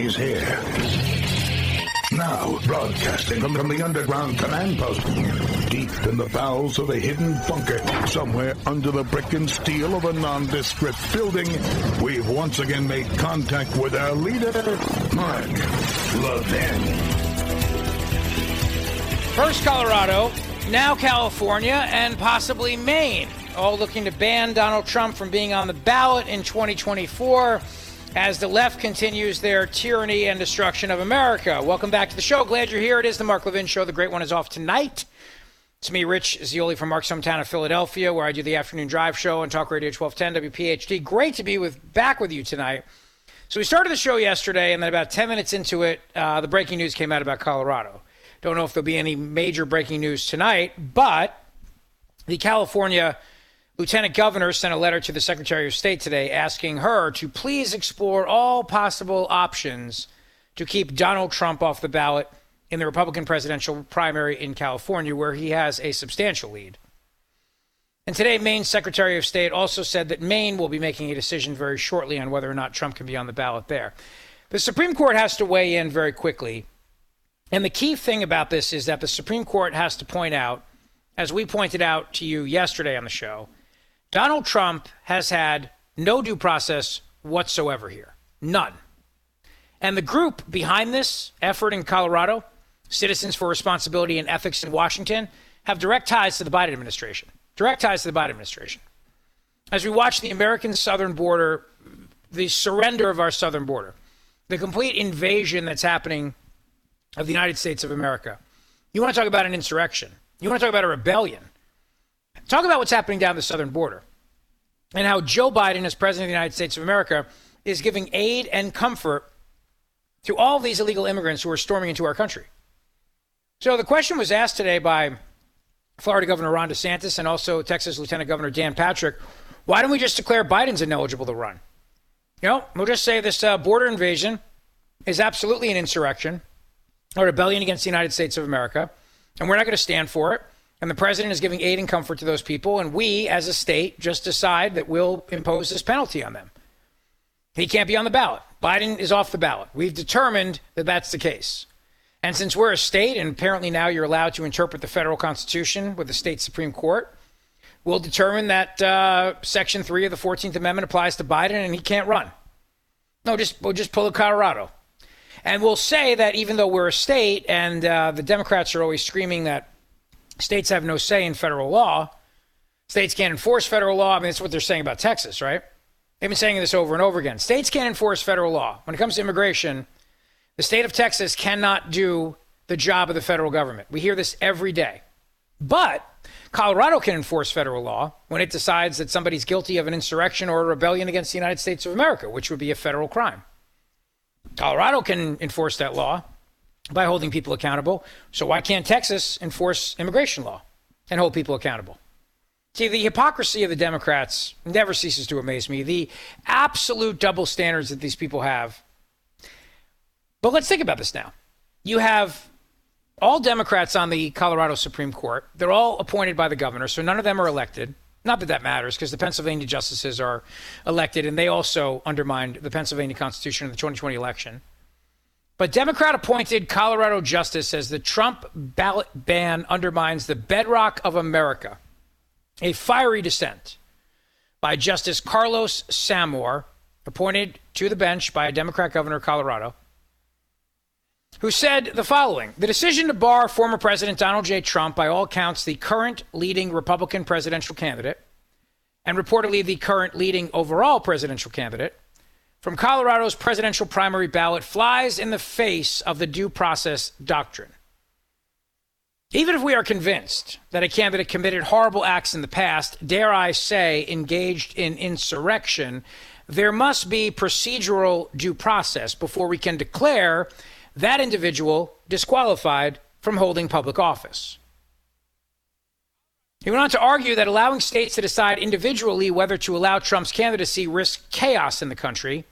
He's here. Now, broadcasting from, from the underground command post, deep in the bowels of a hidden bunker, somewhere under the brick and steel of a nondescript building, we've once again made contact with our leader, Mark Levin. First Colorado, now California, and possibly Maine, all looking to ban Donald Trump from being on the ballot in 2024 as the left continues their tyranny and destruction of America. Welcome back to the show. Glad you're here. It is the Mark Levin Show. The Great One is off tonight. It's me, Rich Zeoli from Mark's hometown of Philadelphia, where I do the afternoon drive show on Talk Radio 1210 WPHT. Great to be with back with you tonight. So we started the show yesterday, and then about 10 minutes into it, uh, the breaking news came out about Colorado. Don't know if there'll be any major breaking news tonight, but the California Lieutenant Governor sent a letter to the Secretary of State today asking her to please explore all possible options to keep Donald Trump off the ballot in the Republican presidential primary in California, where he has a substantial lead. And today, Maine's Secretary of State also said that Maine will be making a decision very shortly on whether or not Trump can be on the ballot there. The Supreme Court has to weigh in very quickly. And the key thing about this is that the Supreme Court has to point out, as we pointed out to you yesterday on the show, Donald Trump has had no due process whatsoever here. None. And the group behind this effort in Colorado, Citizens for Responsibility and Ethics in Washington, have direct ties to the Biden administration. Direct ties to the Biden administration. As we watch the American southern border, the surrender of our southern border, the complete invasion that's happening of the United States of America, you want to talk about an insurrection. You want to talk about a rebellion. Talk about what's happening down the southern border and how Joe Biden, as president of the United States of America, is giving aid and comfort to all these illegal immigrants who are storming into our country. So the question was asked today by Florida Governor Ron DeSantis and also Texas Lieutenant Governor Dan Patrick why don't we just declare Biden's ineligible to run? You know, we'll just say this uh, border invasion is absolutely an insurrection, a rebellion against the United States of America, and we're not going to stand for it. And the president is giving aid and comfort to those people. And we, as a state, just decide that we'll impose this penalty on them. He can't be on the ballot. Biden is off the ballot. We've determined that that's the case. And since we're a state, and apparently now you're allowed to interpret the federal constitution with the state Supreme Court, we'll determine that uh, Section 3 of the 14th Amendment applies to Biden and he can't run. No, just we'll just pull a Colorado. And we'll say that even though we're a state and uh, the Democrats are always screaming that states have no say in federal law. States can't enforce federal law. I mean, that's what they're saying about Texas, right? They've been saying this over and over again. States can't enforce federal law. When it comes to immigration, the state of Texas cannot do the job of the federal government. We hear this every day. But Colorado can enforce federal law when it decides that somebody's guilty of an insurrection or a rebellion against the United States of America, which would be a federal crime. Colorado can enforce that law by holding people accountable. So why can't Texas enforce immigration law and hold people accountable? See, the hypocrisy of the Democrats never ceases to amaze me. The absolute double standards that these people have. But let's think about this now. You have all Democrats on the Colorado Supreme Court. They're all appointed by the governor, so none of them are elected. Not that that matters, because the Pennsylvania justices are elected, and they also undermined the Pennsylvania Constitution in the 2020 election. But Democrat appointed Colorado justice says the Trump ballot ban undermines the bedrock of America. A fiery dissent by Justice Carlos Samour, appointed to the bench by a Democrat governor of Colorado, who said the following The decision to bar former President Donald J. Trump, by all counts, the current leading Republican presidential candidate, and reportedly the current leading overall presidential candidate, from Colorado's presidential primary ballot flies in the face of the due process doctrine. Even if we are convinced that a candidate committed horrible acts in the past, dare I say, engaged in insurrection, there must be procedural due process before we can declare that individual disqualified from holding public office. He went on to argue that allowing states to decide individually whether to allow Trump's candidacy risks chaos in the country.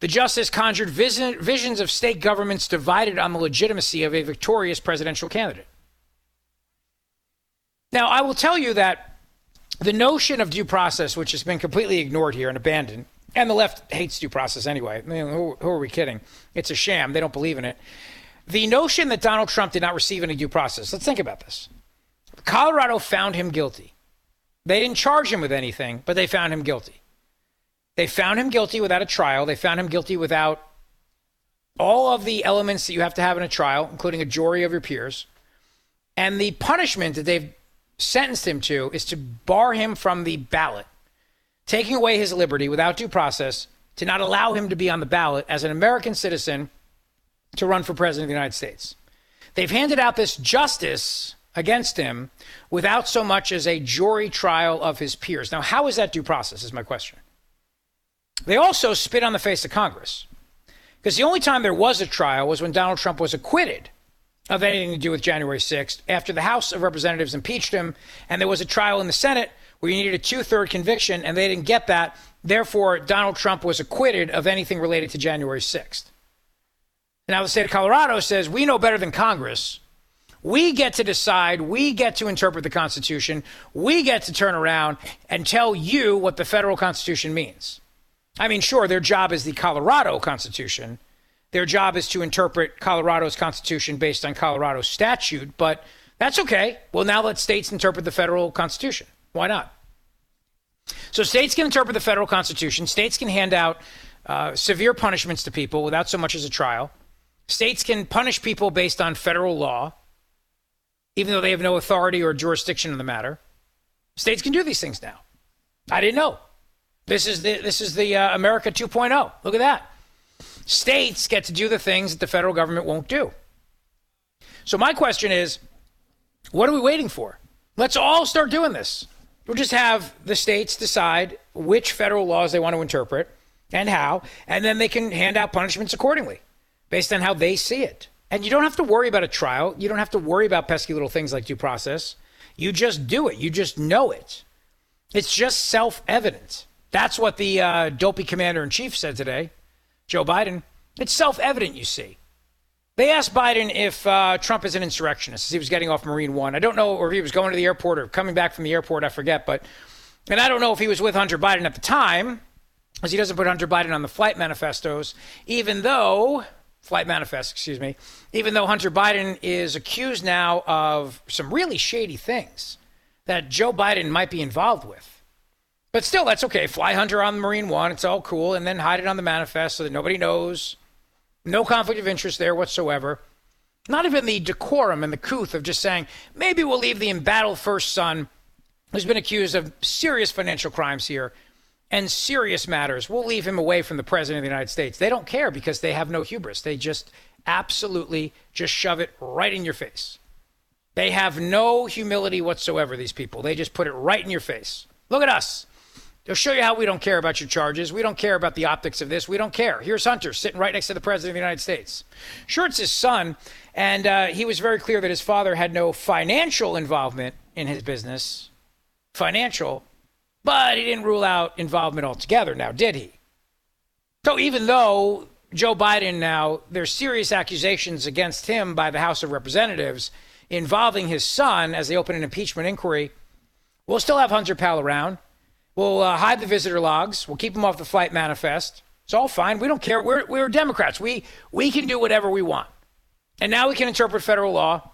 The justice conjured vision, visions of state governments divided on the legitimacy of a victorious presidential candidate. Now, I will tell you that the notion of due process, which has been completely ignored here and abandoned, And the left hates due process anyway. I mean, who, who are we kidding? It's a sham. They don't believe in it. The notion that Donald Trump did not receive any due process, let's think about this. Colorado found him guilty. They didn't charge him with anything, but they found him guilty. They found him guilty without a trial. They found him guilty without all of the elements that you have to have in a trial, including a jury of your peers. And the punishment that they've sentenced him to is to bar him from the ballot, taking away his liberty without due process, to not allow him to be on the ballot as an American citizen to run for president of the United States. They've handed out this justice against him without so much as a jury trial of his peers. Now, how is that due process? Is my question. They also spit on the face of Congress. Because the only time there was a trial was when Donald Trump was acquitted of anything to do with January 6th after the House of Representatives impeached him, and there was a trial in the Senate where you needed a two third conviction, and they didn't get that. Therefore, Donald Trump was acquitted of anything related to January 6th. Now, the state of Colorado says we know better than Congress. We get to decide, we get to interpret the Constitution, we get to turn around and tell you what the federal Constitution means. I mean, sure, their job is the Colorado Constitution. Their job is to interpret Colorado's Constitution based on Colorado statute, but that's okay. Well, now let states interpret the federal Constitution. Why not? So states can interpret the federal Constitution. States can hand out uh, severe punishments to people without so much as a trial. States can punish people based on federal law, even though they have no authority or jurisdiction in the matter. States can do these things now. I didn't know. This is the this is the uh, America 2.0. Look at that. States get to do the things that the federal government won't do. So my question is, what are we waiting for? Let's all start doing this. We'll just have the states decide which federal laws they want to interpret and how, and then they can hand out punishments accordingly based on how they see it. And you don't have to worry about a trial. You don't have to worry about pesky little things like due process. You just do it. You just know it. It's just self evident. That's what the uh, dopey commander in chief said today, Joe Biden. It's self evident, you see. They asked Biden if uh, Trump is an insurrectionist as he was getting off Marine One. I don't know, or if he was going to the airport or coming back from the airport, I forget. But, and I don't know if he was with Hunter Biden at the time, because he doesn't put Hunter Biden on the flight manifestos, even though, flight manifest, excuse me, even though Hunter Biden is accused now of some really shady things that Joe Biden might be involved with. But still, that's okay. Fly Hunter on the Marine One. It's all cool. And then hide it on the manifest so that nobody knows. No conflict of interest there whatsoever. Not even the decorum and the couth of just saying, maybe we'll leave the embattled first son, who's been accused of serious financial crimes here and serious matters. We'll leave him away from the president of the United States. They don't care because they have no hubris. They just absolutely just shove it right in your face. They have no humility whatsoever, these people. They just put it right in your face. Look at us. They'll show you how we don't care about your charges. We don't care about the optics of this. We don't care. Here's Hunter sitting right next to the President of the United States. Sure, it's his son, and uh, he was very clear that his father had no financial involvement in his business, financial, but he didn't rule out involvement altogether now, did he? So even though Joe Biden now, there's serious accusations against him by the House of Representatives involving his son as they open an impeachment inquiry, we'll still have Hunter Powell around. We'll uh, hide the visitor logs. We'll keep them off the flight manifest. It's all fine. We don't care. We're, we're Democrats. We, we can do whatever we want. And now we can interpret federal law,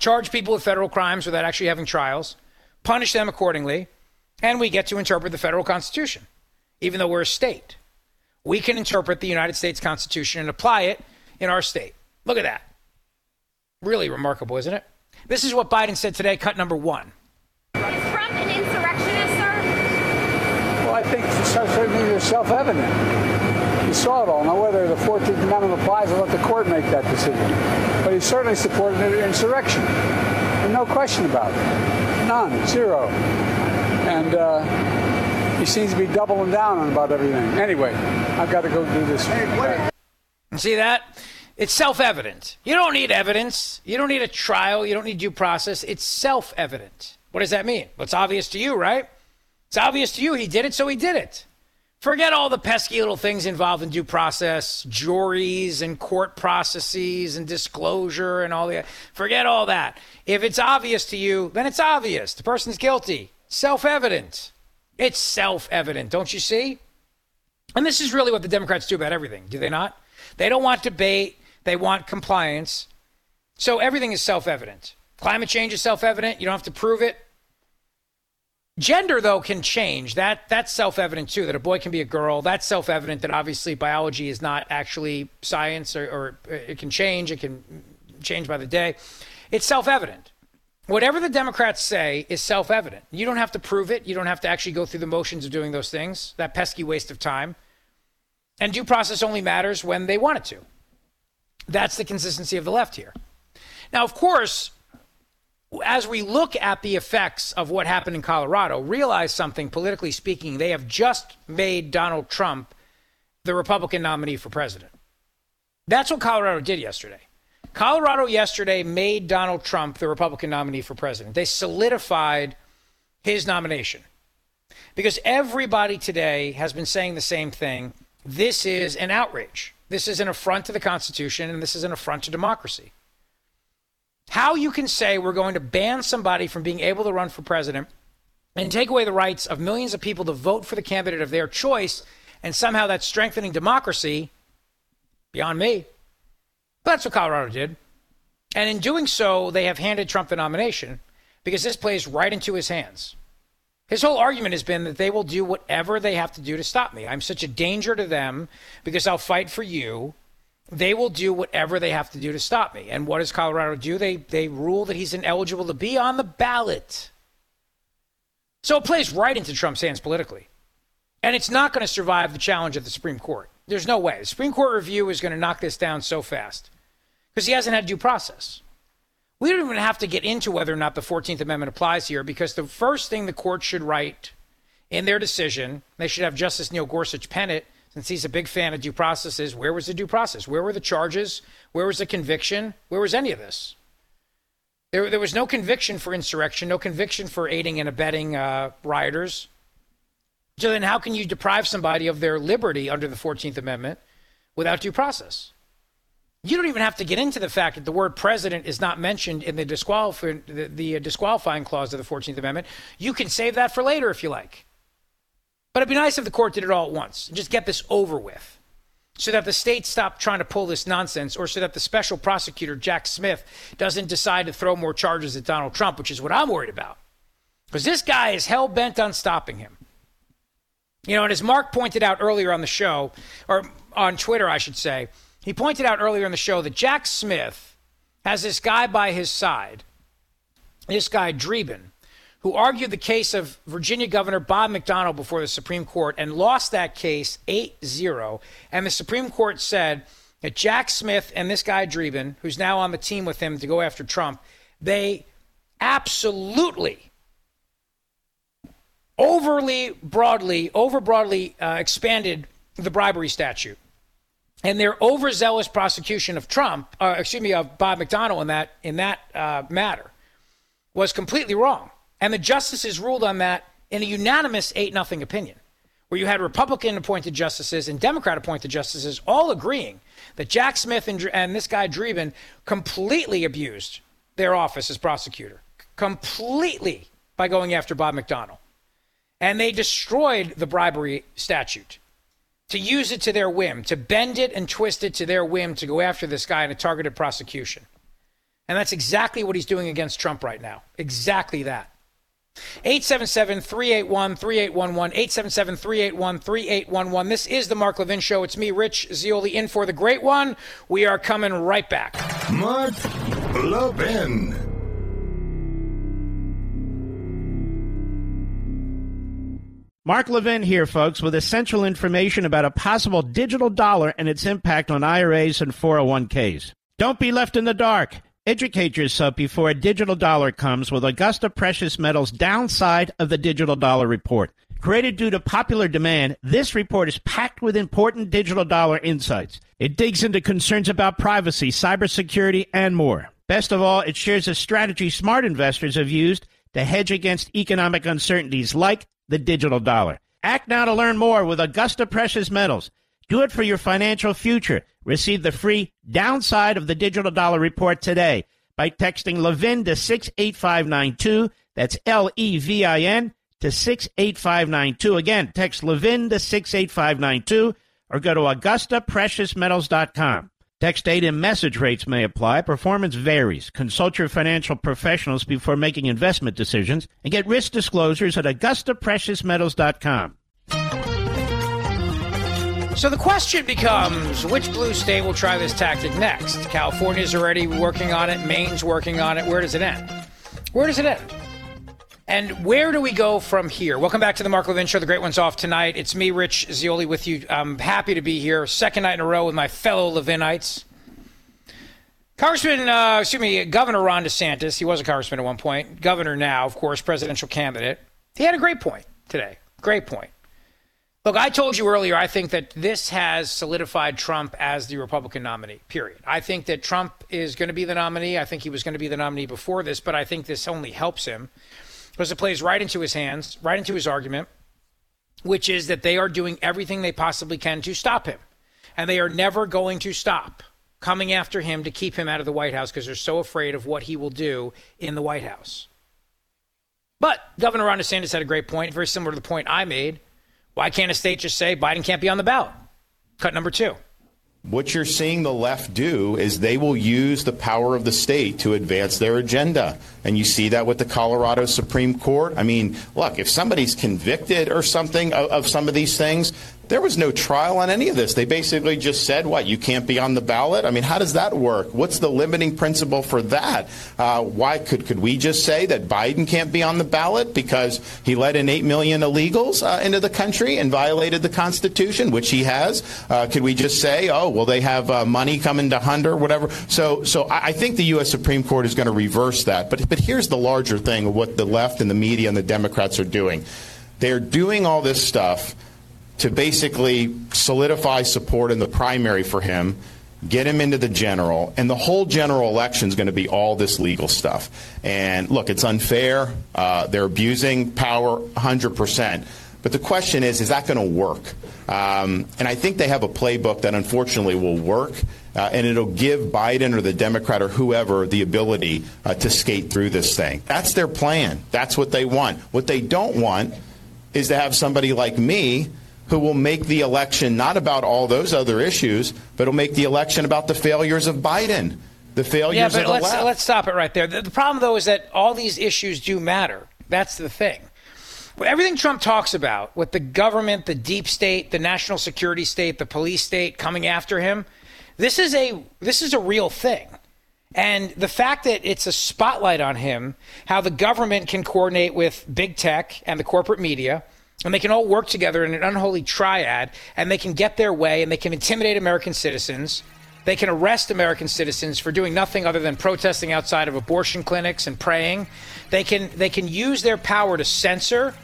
charge people with federal crimes without actually having trials, punish them accordingly, and we get to interpret the federal Constitution, even though we're a state. We can interpret the United States Constitution and apply it in our state. Look at that. Really remarkable, isn't it? This is what Biden said today, cut number one. Is Trump an insurrectionist, sir? Well, I think certainly self-evident. You saw it all. Now, whether the 14th Amendment applies, I'll let the court make that decision. But he certainly supported an insurrection. And no question about it. None. Zero. And uh, he seems to be doubling down on about everything. Anyway, I've got to go do this. See that? It's self evident. You don't need evidence. You don't need a trial. You don't need due process. It's self evident. What does that mean? Well, it's obvious to you, right? It's obvious to you he did it, so he did it. Forget all the pesky little things involved in due process, juries and court processes and disclosure and all that. Forget all that. If it's obvious to you, then it's obvious. The person's guilty. Self evident. It's self evident, don't you see? And this is really what the Democrats do about everything, do they not? They don't want debate, they want compliance. So everything is self evident. Climate change is self evident, you don't have to prove it. Gender, though, can change. That that's self-evident too. That a boy can be a girl. That's self-evident. That obviously biology is not actually science, or, or it can change. It can change by the day. It's self-evident. Whatever the Democrats say is self-evident. You don't have to prove it. You don't have to actually go through the motions of doing those things. That pesky waste of time. And due process only matters when they want it to. That's the consistency of the left here. Now, of course, as we look at the effects of what happened in Colorado, realize something politically speaking. They have just made Donald Trump the Republican nominee for president. That's what Colorado did yesterday. Colorado yesterday made Donald Trump the Republican nominee for president. They solidified his nomination because everybody today has been saying the same thing. This is an outrage. This is an affront to the Constitution, and this is an affront to democracy. How you can say we're going to ban somebody from being able to run for president and take away the rights of millions of people to vote for the candidate of their choice, and somehow that's strengthening democracy, beyond me. But that's what Colorado did. And in doing so, they have handed Trump the nomination because this plays right into his hands. His whole argument has been that they will do whatever they have to do to stop me. I'm such a danger to them because I'll fight for you they will do whatever they have to do to stop me. And what does Colorado do? They they rule that he's ineligible to be on the ballot. So it plays right into Trump's hands politically. And it's not going to survive the challenge of the Supreme Court. There's no way. The Supreme Court review is going to knock this down so fast because he hasn't had due process. We don't even have to get into whether or not the 14th Amendment applies here because the first thing the court should write in their decision, they should have Justice Neil Gorsuch pen it, since he's a big fan of due processes, where was the due process? Where were the charges? Where was the conviction? Where was any of this? There, there was no conviction for insurrection, no conviction for aiding and abetting uh, rioters. So then, how can you deprive somebody of their liberty under the 14th Amendment without due process? You don't even have to get into the fact that the word president is not mentioned in the, disqualifying, the, the disqualifying clause of the 14th Amendment. You can save that for later if you like. But it'd be nice if the court did it all at once and just get this over with so that the state stopped trying to pull this nonsense or so that the special prosecutor, Jack Smith, doesn't decide to throw more charges at Donald Trump, which is what I'm worried about. Because this guy is hell bent on stopping him. You know, and as Mark pointed out earlier on the show, or on Twitter, I should say, he pointed out earlier in the show that Jack Smith has this guy by his side, this guy Dreeben, who argued the case of Virginia Governor Bob McDonnell before the Supreme Court and lost that case 8 0. And the Supreme Court said that Jack Smith and this guy Dreeben, who's now on the team with him to go after Trump, they absolutely overly broadly, over broadly uh, expanded the bribery statute. And their overzealous prosecution of Trump, uh, excuse me, of Bob McDonnell in that in that uh, matter, was completely wrong. And the justices ruled on that in a unanimous 8 0 opinion, where you had Republican appointed justices and Democrat appointed justices all agreeing that Jack Smith and, and this guy Dreeben completely abused their office as prosecutor, completely by going after Bob McDonnell. And they destroyed the bribery statute to use it to their whim, to bend it and twist it to their whim to go after this guy in a targeted prosecution. And that's exactly what he's doing against Trump right now. Exactly that. 877 381 3811. 877 381 3811. This is the Mark Levin Show. It's me, Rich Zeoli, in for the great one. We are coming right back. Mark Levin. Mark Levin here, folks, with essential information about a possible digital dollar and its impact on IRAs and 401ks. Don't be left in the dark. Educate yourself before a digital dollar comes with Augusta Precious Metals Downside of the Digital Dollar Report. Created due to popular demand, this report is packed with important digital dollar insights. It digs into concerns about privacy, cybersecurity, and more. Best of all, it shares a strategy smart investors have used to hedge against economic uncertainties like the digital dollar. Act now to learn more with Augusta Precious Metals. Do it for your financial future. Receive the free downside of the digital dollar report today by texting Levin to 68592. That's L E V I N to 68592. Again, text Levin to 68592 or go to AugustaPreciousMetals.com. Text data and message rates may apply. Performance varies. Consult your financial professionals before making investment decisions and get risk disclosures at AugustaPreciousMetals.com. So the question becomes which blue state will try this tactic next? California's already working on it, Maine's working on it. Where does it end? Where does it end? And where do we go from here? Welcome back to the Mark Levin Show. The great one's off tonight. It's me, Rich Zeoli, with you. I'm happy to be here. Second night in a row with my fellow Levinites. Congressman, uh, excuse me, Governor Ron DeSantis. He was a congressman at one point. Governor now, of course, presidential candidate. He had a great point today. Great point. Look, I told you earlier, I think that this has solidified Trump as the Republican nominee, period. I think that Trump is going to be the nominee. I think he was going to be the nominee before this, but I think this only helps him because it plays right into his hands, right into his argument, which is that they are doing everything they possibly can to stop him. And they are never going to stop coming after him to keep him out of the White House because they're so afraid of what he will do in the White House. But Governor Ron DeSantis had a great point, very similar to the point I made why can't a state just say Biden can't be on the ballot? Cut number two. What you're seeing the left do is they will use the power of the state to advance their agenda. And you see that with the Colorado Supreme Court. I mean, look, if somebody's convicted or something of, of some of these things, there was no trial on any of this. They basically just said, what, you can't be on the ballot? I mean, how does that work? What's the limiting principle for that? Uh, why could, could we just say that Biden can't be on the ballot because he let in 8 million illegals uh, into the country and violated the Constitution, which he has? Uh, could we just say, oh, well, they have uh, money coming to Hunter, whatever? So, so I think the U.S. Supreme Court is going to reverse that. But, but here's the larger thing of what the left and the media and the Democrats are doing. They're doing all this stuff to basically solidify support in the primary for him, get him into the general, and the whole general election is going to be all this legal stuff. And look, it's unfair. Uh, they're abusing power 100%. But the question is, is that going to work? Um, and I think they have a playbook that unfortunately will work. Uh, and it'll give Biden or the Democrat or whoever the ability uh, to skate through this thing. That's their plan. That's what they want. What they don't want is to have somebody like me who will make the election not about all those other issues, but will make the election about the failures of Biden, the failures yeah, but of the let's, left. let's stop it right there. The, the problem, though, is that all these issues do matter. That's the thing. Everything Trump talks about with the government, the deep state, the national security state, the police state coming after him, this is a this is a real thing. And the fact that it's a spotlight on him, how the government can coordinate with big tech and the corporate media, and they can all work together in an unholy triad and they can get their way and they can intimidate American citizens. They can arrest American citizens for doing nothing other than protesting outside of abortion clinics and praying. They can they can use their power to censor.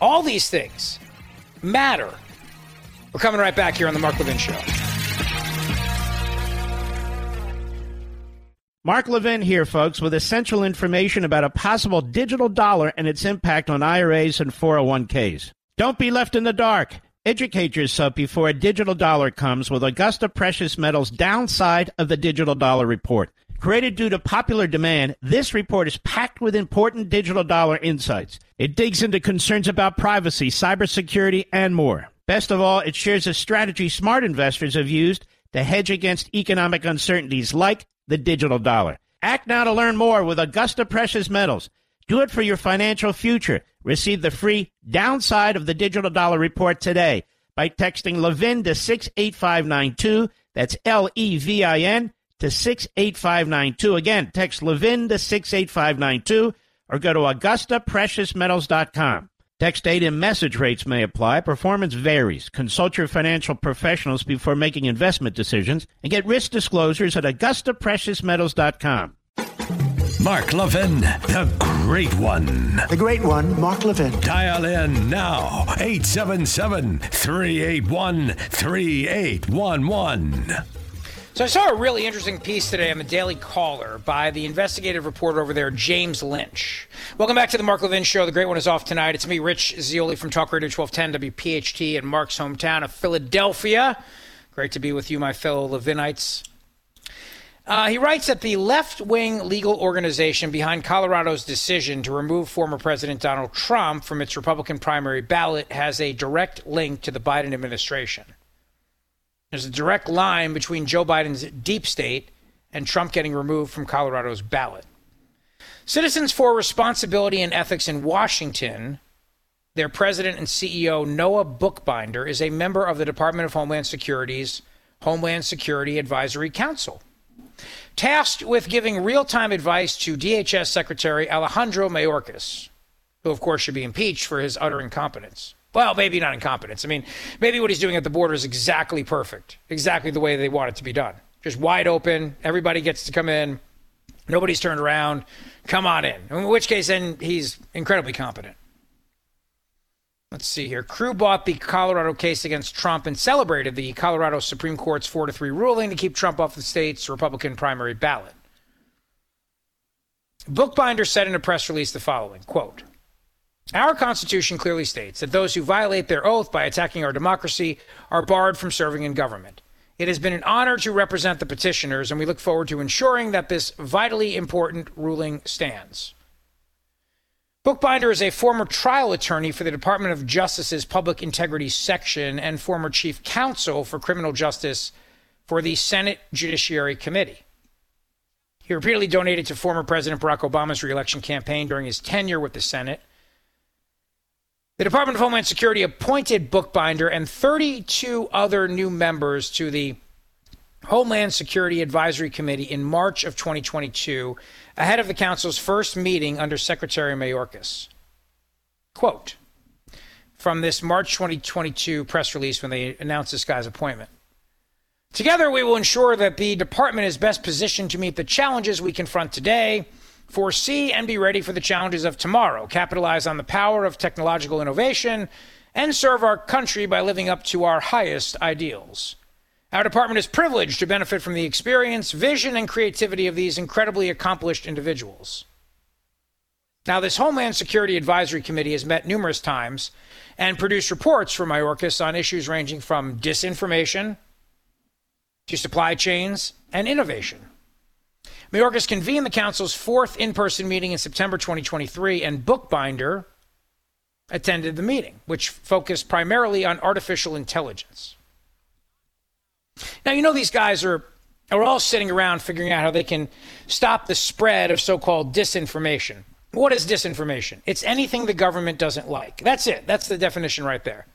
All these things matter. We're coming right back here on the Mark Levin Show. Mark Levin here, folks, with essential information about a possible digital dollar and its impact on IRAs and 401ks. Don't be left in the dark. Educate yourself before a digital dollar comes with Augusta Precious Metals Downside of the Digital Dollar Report. Created due to popular demand, this report is packed with important digital dollar insights. It digs into concerns about privacy, cybersecurity, and more. Best of all, it shares a strategy smart investors have used to hedge against economic uncertainties like the digital dollar. Act now to learn more with Augusta Precious Metals. Do it for your financial future. Receive the free downside of the digital dollar report today by texting Levin to 68592. That's L E V I N to 68592. Again, text Levin to 68592 or go to AugustaPreciousMetals.com. Text data and message rates may apply. Performance varies. Consult your financial professionals before making investment decisions and get risk disclosures at AugustaPreciousMetals.com. Mark Levin, the great one. The great one, Mark Levin. Dial in now, 877 381 3811. So I saw a really interesting piece today on the Daily Caller by the investigative reporter over there, James Lynch. Welcome back to the Mark Levin Show. The great one is off tonight. It's me, Rich Zeoli from Talk Radio 1210 WPHT in Mark's hometown of Philadelphia. Great to be with you, my fellow Levinites. Uh, he writes that the left wing legal organization behind Colorado's decision to remove former President Donald Trump from its Republican primary ballot has a direct link to the Biden administration. There's a direct line between Joe Biden's deep state and Trump getting removed from Colorado's ballot. Citizens for Responsibility and Ethics in Washington, their president and CEO, Noah Bookbinder, is a member of the Department of Homeland Security's Homeland Security Advisory Council. Tasked with giving real time advice to DHS Secretary Alejandro Mayorkas, who, of course, should be impeached for his utter incompetence. Well, maybe not incompetence. I mean, maybe what he's doing at the border is exactly perfect, exactly the way they want it to be done. Just wide open. Everybody gets to come in. Nobody's turned around. Come on in. In which case, then he's incredibly competent. Let's see here. Crew bought the Colorado case against Trump and celebrated the Colorado Supreme Court's 4 to 3 ruling to keep Trump off the state's Republican primary ballot. Bookbinder said in a press release the following quote, Our Constitution clearly states that those who violate their oath by attacking our democracy are barred from serving in government. It has been an honor to represent the petitioners, and we look forward to ensuring that this vitally important ruling stands. Bookbinder is a former trial attorney for the Department of Justice's Public Integrity Section and former chief counsel for criminal justice for the Senate Judiciary Committee. He repeatedly donated to former President Barack Obama's reelection campaign during his tenure with the Senate. The Department of Homeland Security appointed Bookbinder and 32 other new members to the Homeland Security Advisory Committee in March of 2022, ahead of the Council's first meeting under Secretary Mayorkas. Quote from this March 2022 press release when they announced this guy's appointment. Together, we will ensure that the department is best positioned to meet the challenges we confront today foresee and be ready for the challenges of tomorrow, capitalize on the power of technological innovation, and serve our country by living up to our highest ideals. Our department is privileged to benefit from the experience, vision, and creativity of these incredibly accomplished individuals. Now, this Homeland Security Advisory Committee has met numerous times and produced reports for Mayorkas on issues ranging from disinformation to supply chains and innovation. Mayorkas convened the council's fourth in person meeting in September 2023, and Bookbinder attended the meeting, which focused primarily on artificial intelligence. Now, you know, these guys are, are all sitting around figuring out how they can stop the spread of so called disinformation. What is disinformation? It's anything the government doesn't like. That's it. That's the definition right there.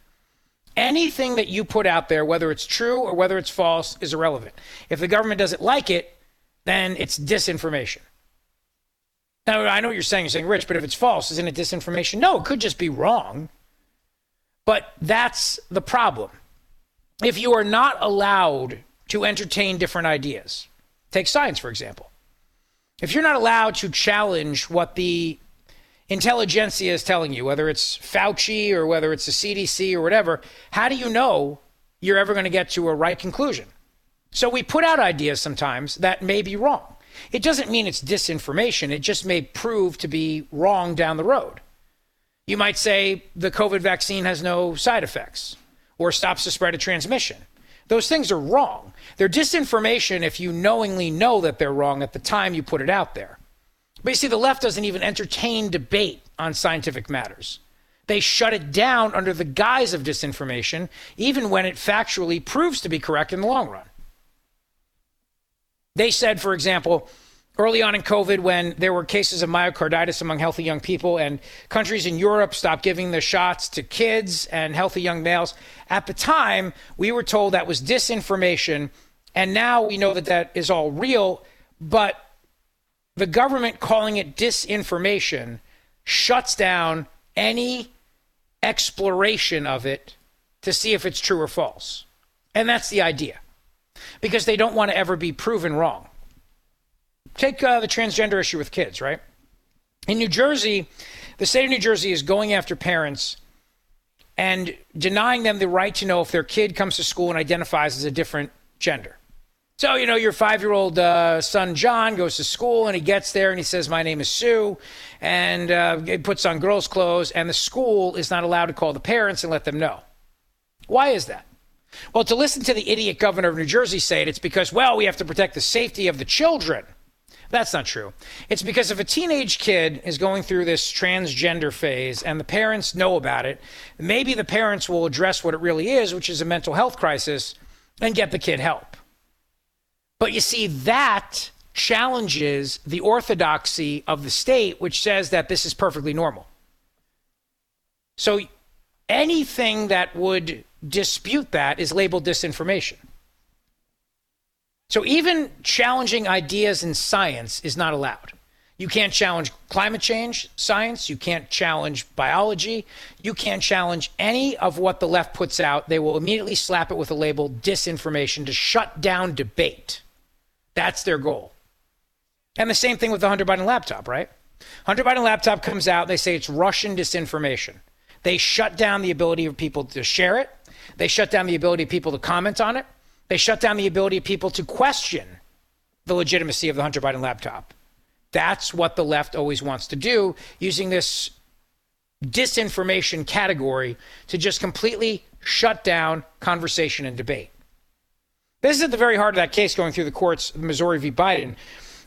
Anything that you put out there, whether it's true or whether it's false, is irrelevant. If the government doesn't like it, then it's disinformation. Now, I know what you're saying. You're saying, Rich, but if it's false, isn't it disinformation? No, it could just be wrong. But that's the problem. If you are not allowed to entertain different ideas, take science, for example. If you're not allowed to challenge what the intelligentsia is telling you, whether it's Fauci or whether it's the CDC or whatever, how do you know you're ever going to get to a right conclusion? So we put out ideas sometimes that may be wrong. It doesn't mean it's disinformation, it just may prove to be wrong down the road. You might say the COVID vaccine has no side effects or stops the spread of transmission. Those things are wrong. They're disinformation if you knowingly know that they're wrong at the time you put it out there. But you see, the left doesn't even entertain debate on scientific matters. They shut it down under the guise of disinformation, even when it factually proves to be correct in the long run. They said, for example, early on in COVID, when there were cases of myocarditis among healthy young people, and countries in Europe stopped giving the shots to kids and healthy young males, at the time, we were told that was disinformation. And now we know that that is all real, but the government calling it disinformation shuts down any exploration of it to see if it's true or false. And that's the idea because they don't want to ever be proven wrong. Take uh, the transgender issue with kids, right? In New Jersey, the state of New Jersey is going after parents and denying them the right to know if their kid comes to school and identifies as a different gender. So, you know, your five year old uh, son, John, goes to school and he gets there and he says, My name is Sue, and uh, he puts on girls' clothes, and the school is not allowed to call the parents and let them know. Why is that? Well, to listen to the idiot governor of New Jersey say it, it's because, well, we have to protect the safety of the children. That's not true. It's because if a teenage kid is going through this transgender phase and the parents know about it, maybe the parents will address what it really is, which is a mental health crisis, and get the kid help. But you see, that challenges the orthodoxy of the state, which says that this is perfectly normal. So anything that would dispute that is labeled disinformation. So even challenging ideas in science is not allowed. You can't challenge climate change science. You can't challenge biology. You can't challenge any of what the left puts out. They will immediately slap it with a label disinformation to shut down debate. That's their goal. And the same thing with the Hunter Biden laptop, right? Hunter Biden laptop comes out, they say it's Russian disinformation. They shut down the ability of people to share it. They shut down the ability of people to comment on it. They shut down the ability of people to question the legitimacy of the Hunter Biden laptop. That's what the left always wants to do, using this disinformation category to just completely shut down conversation and debate. This is at the very heart of that case going through the courts, Missouri v. Biden,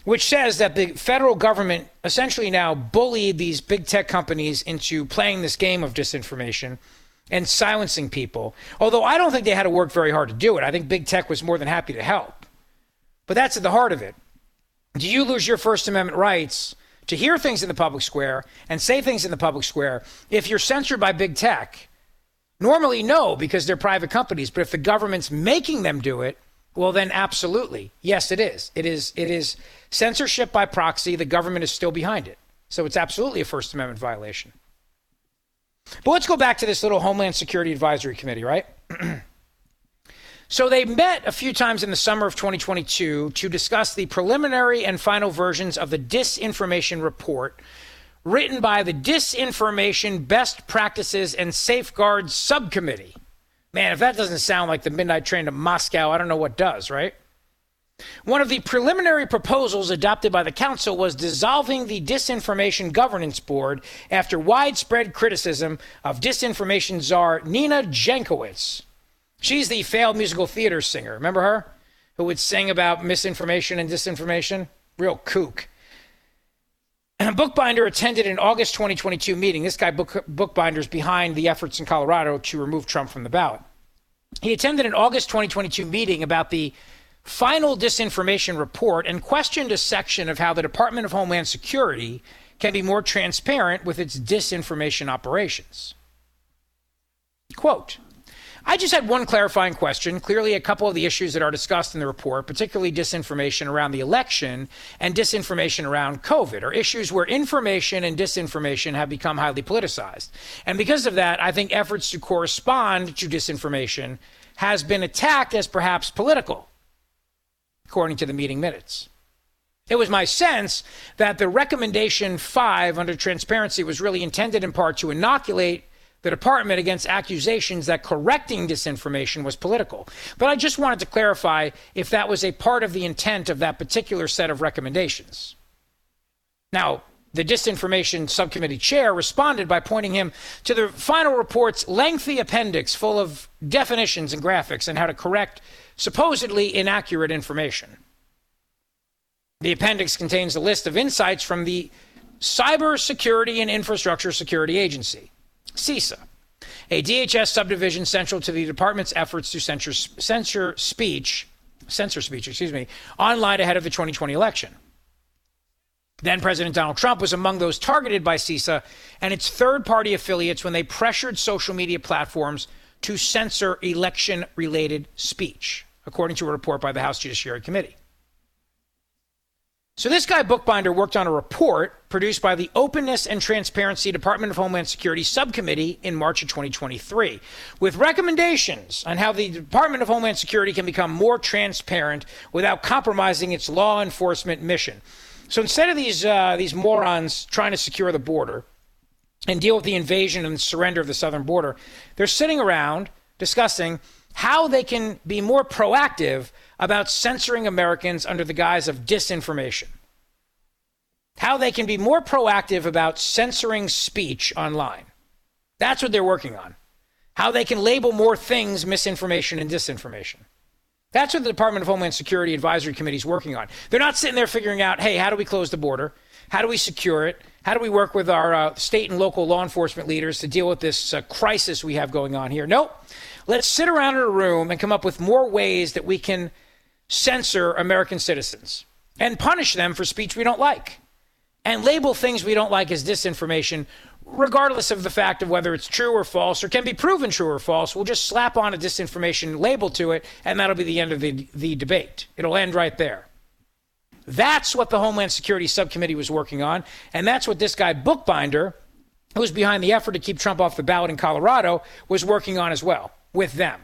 which says that the federal government essentially now bullied these big tech companies into playing this game of disinformation and silencing people. Although I don't think they had to work very hard to do it. I think big tech was more than happy to help. But that's at the heart of it. Do you lose your First Amendment rights to hear things in the public square and say things in the public square if you're censored by big tech? Normally, no, because they're private companies. But if the government's making them do it, well, then absolutely. Yes, it is. It is. It is censorship by proxy. The government is still behind it. So it's absolutely a First Amendment violation. But let's go back to this little Homeland Security Advisory Committee, right? so they met a few times in the summer of 2022 to discuss the preliminary and final versions of the disinformation report written by the Disinformation Best Practices and Safeguards Subcommittee. Man, if that doesn't sound like the midnight train to Moscow, I don't know what does, right? One of the preliminary proposals adopted by the Council was dissolving the Disinformation Governance Board after widespread criticism of disinformation czar Nina Jankowicz. She's the failed musical theater singer. Remember her? Who would sing about misinformation and disinformation? Real kook. And Bookbinder attended an August 2022 meeting. This guy, Book, Bookbinder's behind the efforts in Colorado to remove Trump from the ballot. He attended an August 2022 meeting about the final disinformation report and questioned a section of how the Department of Homeland Security can be more transparent with its disinformation operations. Quote, I just had one clarifying question. Clearly, a couple of the issues that are discussed in the report, particularly disinformation around the election and disinformation around COVID, are issues where information and disinformation have become highly politicized. And because of that, I think efforts to correspond to disinformation has been attacked as perhaps political according to the meeting minutes. It was my sense that the recommendation five under transparency was really intended in part to inoculate the department against accusations that correcting disinformation was political. But I just wanted to clarify if that was a part of the intent of that particular set of recommendations. Now, the disinformation subcommittee chair responded by pointing him to the final report's lengthy appendix full of definitions and graphics and how to correct supposedly inaccurate information. The appendix contains a list of insights from the Cybersecurity and Infrastructure Security Agency, CISA, a DHS subdivision central to the department's efforts to censor, speech, censor speech, excuse me, online ahead of the 2020 election. Then President Donald Trump was among those targeted by CISA and its third party affiliates when they pressured social media platforms to censor election related speech according to a report by the House Judiciary Committee. So, this guy, Bookbinder, worked on a report produced by the Openness and Transparency Department of Homeland Security Subcommittee in March of 2023, with recommendations on how the Department of Homeland Security can become more transparent without compromising its law enforcement mission. So, instead of these, uh, these morons trying to secure the border and deal with the invasion and surrender of the southern border, they're sitting around discussing how they can be more proactive about censoring Americans under the guise of disinformation. How they can be more proactive about censoring speech online. That's what they're working on. how they can label more things misinformation and disinformation. That's what the Department of Homeland Security Advisory Committee is working on. They're not sitting there figuring out, hey, how do we close the border? How do we secure it? How do we work with our uh, state and local law enforcement leaders to deal with this uh, crisis we have going on here? Nope. Let's sit around in a room and come up with more ways that we can censor American citizens and punish them for speech we don't like and label things we don't like as disinformation regardless of the fact of whether it's true or false or can be proven true or false, we'll just slap on a disinformation label to it, and that'll be the end of the, the debate. It'll end right there. That's what the Homeland Security Subcommittee was working on, and that's what this guy, Bookbinder, who's behind the effort to keep Trump off the ballot in Colorado, was working on as well with them.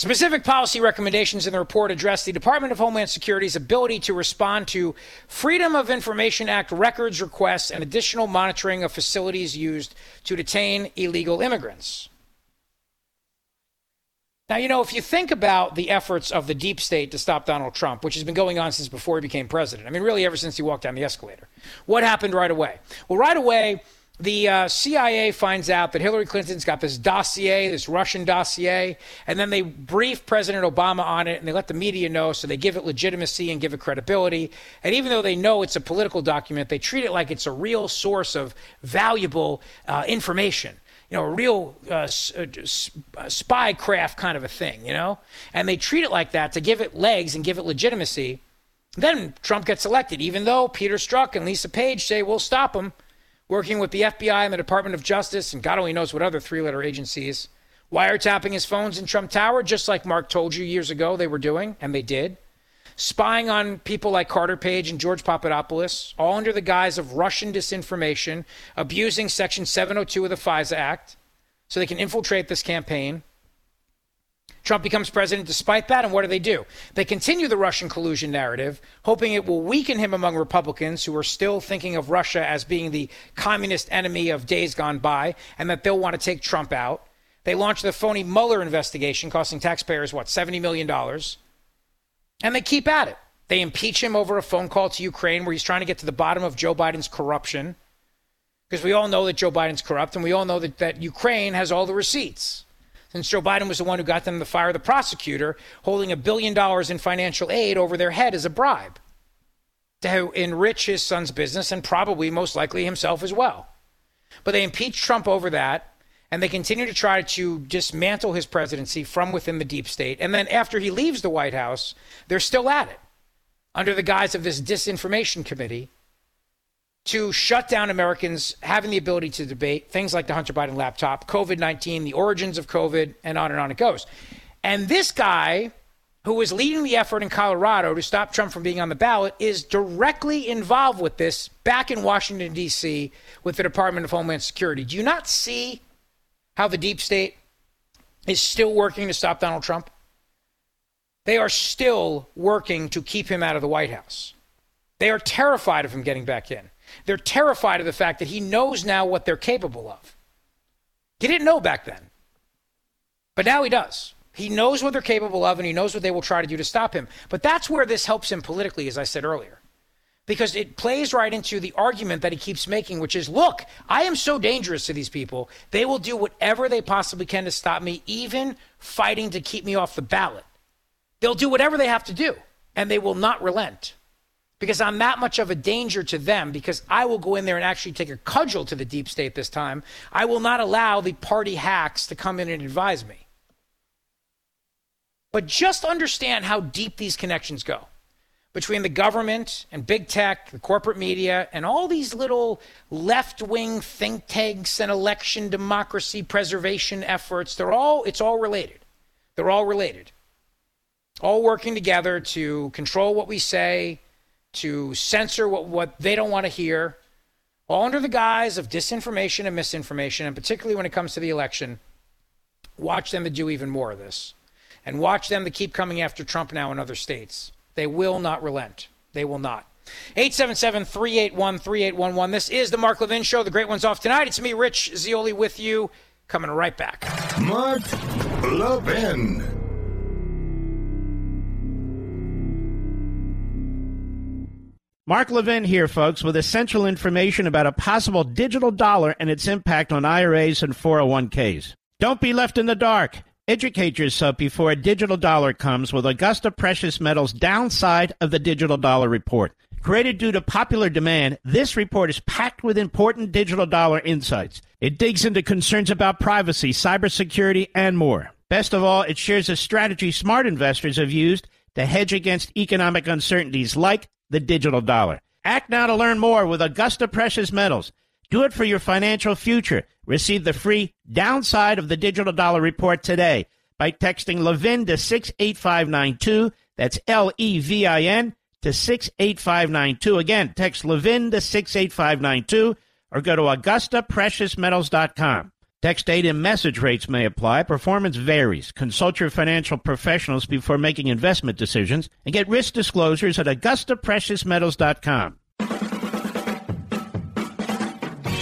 Specific policy recommendations in the report address the Department of Homeland Security's ability to respond to Freedom of Information Act records requests and additional monitoring of facilities used to detain illegal immigrants. Now, you know, if you think about the efforts of the deep state to stop Donald Trump, which has been going on since before he became president, I mean, really ever since he walked down the escalator, what happened right away? Well, right away, the uh, CIA finds out that Hillary Clinton's got this dossier, this Russian dossier, and then they brief President Obama on it and they let the media know so they give it legitimacy and give it credibility. And even though they know it's a political document, they treat it like it's a real source of valuable uh, information. You know, a real uh, uh, uh, spy craft kind of a thing, you know? And they treat it like that to give it legs and give it legitimacy. Then Trump gets elected, even though Peter Strzok and Lisa Page say, we'll stop him working with the FBI and the Department of Justice, and God only knows what other three letter agencies, wiretapping his phones in Trump Tower, just like Mark told you years ago they were doing, and they did. Spying on people like Carter Page and George Papadopoulos, all under the guise of Russian disinformation, abusing Section 702 of the FISA Act so they can infiltrate this campaign. Trump becomes president despite that, and what do they do? They continue the Russian collusion narrative, hoping it will weaken him among Republicans who are still thinking of Russia as being the communist enemy of days gone by, and that they'll want to take Trump out. They launch the phony Mueller investigation, costing taxpayers, what, $70 million? And they keep at it. They impeach him over a phone call to Ukraine where he's trying to get to the bottom of Joe Biden's corruption. Because we all know that Joe Biden's corrupt, and we all know that, that Ukraine has all the receipts since Joe Biden was the one who got them to fire the prosecutor, holding a billion dollars in financial aid over their head as a bribe to enrich his son's business and probably most likely himself as well. But they impeached Trump over that, and they continue to try to dismantle his presidency from within the deep state. And then after he leaves the White House, they're still at it under the guise of this disinformation committee to shut down Americans having the ability to debate things like the Hunter Biden laptop, COVID 19, the origins of COVID, and on and on it goes. And this guy, who was leading the effort in Colorado to stop Trump from being on the ballot, is directly involved with this back in Washington, D.C., with the Department of Homeland Security. Do you not see how the deep state is still working to stop Donald Trump? They are still working to keep him out of the White House. They are terrified of him getting back in. They're terrified of the fact that he knows now what they're capable of. He didn't know back then, but now he does. He knows what they're capable of and he knows what they will try to do to stop him. But that's where this helps him politically, as I said earlier. Because it plays right into the argument that he keeps making, which is look, I am so dangerous to these people. They will do whatever they possibly can to stop me, even fighting to keep me off the ballot. They'll do whatever they have to do, and they will not relent because I'm that much of a danger to them because I will go in there and actually take a cudgel to the deep state this time. I will not allow the party hacks to come in and advise me. But just understand how deep these connections go between the government and big tech, the corporate media, and all these little left wing think tanks and election democracy preservation efforts. They're all, it's all related. They're all related. All working together to control what we say, to censor what, what they don't want to hear, all under the guise of disinformation and misinformation, and particularly when it comes to the election. Watch them to do even more of this. And watch them to keep coming after Trump now in other states. They will not relent. They will not. 877 381 3811. This is the Mark Levin Show. The great one's off tonight. It's me, Rich Zeoli, with you. Coming right back. Mark Levin. Mark Levin here, folks, with essential information about a possible digital dollar and its impact on IRAs and 401ks. Don't be left in the dark. Educate yourself before a digital dollar comes with Augusta Precious Metals Downside of the Digital Dollar Report. Created due to popular demand, this report is packed with important digital dollar insights. It digs into concerns about privacy, cybersecurity, and more. Best of all, it shares a strategy smart investors have used to hedge against economic uncertainties like the digital dollar. Act now to learn more with Augusta Precious Metals. Do it for your financial future. Receive the free downside of the digital dollar report today by texting Levin to 68592. That's L E V I N to 68592. Again, text Levin to 68592 or go to AugustaPreciousMetals.com. Text date and message rates may apply. Performance varies. Consult your financial professionals before making investment decisions and get risk disclosures at AugustaPreciousMetals.com.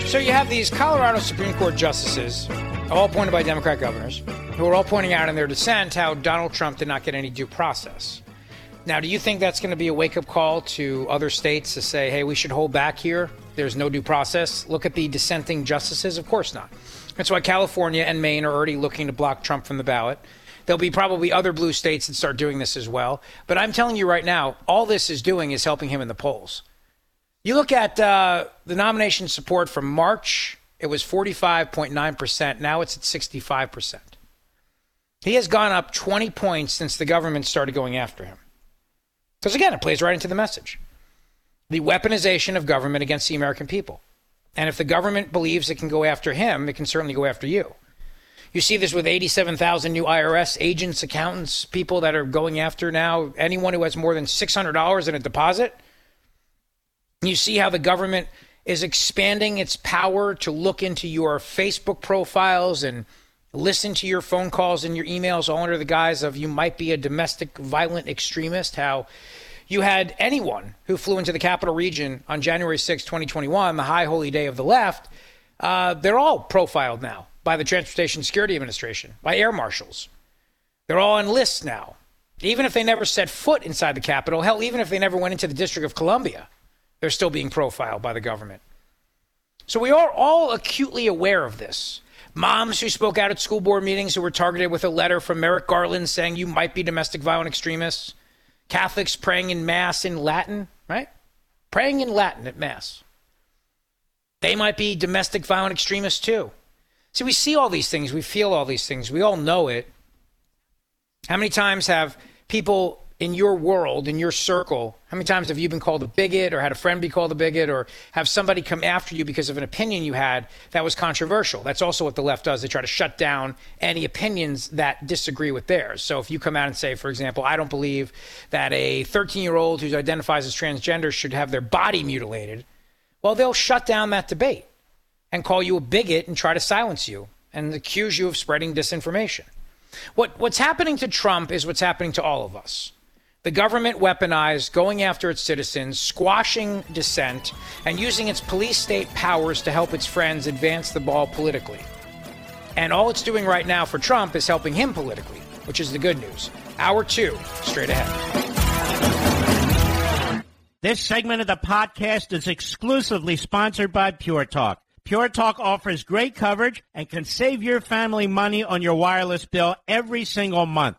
So you have these Colorado Supreme Court justices, all appointed by Democrat governors, who are all pointing out in their dissent how Donald Trump did not get any due process. Now, do you think that's going to be a wake up call to other states to say, hey, we should hold back here? There's no due process. Look at the dissenting justices. Of course not. That's why California and Maine are already looking to block Trump from the ballot. There'll be probably other blue states that start doing this as well. But I'm telling you right now, all this is doing is helping him in the polls. You look at uh, the nomination support from March, it was 45.9%. Now it's at 65%. He has gone up 20 points since the government started going after him. Because again, it plays right into the message the weaponization of government against the American people. And if the government believes it can go after him, it can certainly go after you. You see this with 87,000 new IRS agents, accountants, people that are going after now anyone who has more than $600 in a deposit. You see how the government is expanding its power to look into your Facebook profiles and listen to your phone calls and your emails all under the guise of you might be a domestic violent extremist. How you had anyone who flew into the capital region on January 6, 2021, the high holy day of the left, uh, they're all profiled now by the Transportation Security Administration, by air marshals. They're all on lists now. Even if they never set foot inside the Capitol, hell, even if they never went into the District of Columbia, they're still being profiled by the government. So we are all acutely aware of this. Moms who spoke out at school board meetings who were targeted with a letter from Merrick Garland saying you might be domestic violent extremists. Catholics praying in Mass in Latin, right? Praying in Latin at Mass. They might be domestic violent extremists too. See, we see all these things, we feel all these things, we all know it. How many times have people in your world, in your circle, how many times have you been called a bigot or had a friend be called a bigot or have somebody come after you because of an opinion you had that was controversial? That's also what the left does. They try to shut down any opinions that disagree with theirs. So if you come out and say, for example, I don't believe that a 13 year old who identifies as transgender should have their body mutilated, well, they'll shut down that debate and call you a bigot and try to silence you and accuse you of spreading disinformation. What, what's happening to Trump is what's happening to all of us the government weaponized, going after its citizens, squashing dissent, and using its police state powers to help its friends advance the ball politically. And all it's doing right now for Trump is helping him politically, which is the good news. Hour two, straight ahead. This segment of the podcast is exclusively sponsored by Pure Talk. Pure Talk offers great coverage and can save your family money on your wireless bill every single month.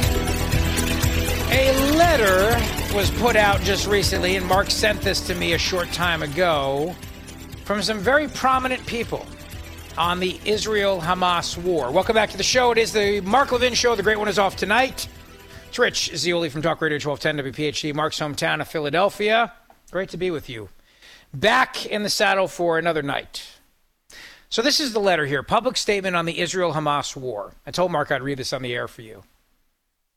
A letter was put out just recently, and Mark sent this to me a short time ago from some very prominent people on the Israel Hamas war. Welcome back to the show. It is the Mark Levin Show. The great one is off tonight. It's Rich Zeoli from Talk Radio 1210 WPHT, Mark's hometown of Philadelphia. Great to be with you. Back in the saddle for another night. So, this is the letter here public statement on the Israel Hamas war. I told Mark I'd read this on the air for you.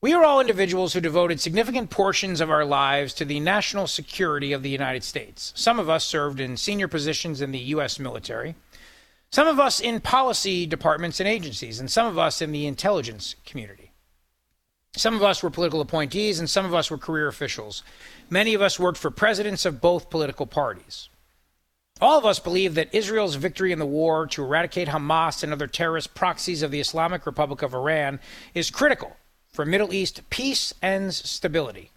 We are all individuals who devoted significant portions of our lives to the national security of the United States. Some of us served in senior positions in the U.S. military, some of us in policy departments and agencies, and some of us in the intelligence community. Some of us were political appointees, and some of us were career officials. Many of us worked for presidents of both political parties. All of us believe that Israel's victory in the war to eradicate Hamas and other terrorist proxies of the Islamic Republic of Iran is critical for Middle East peace and stability.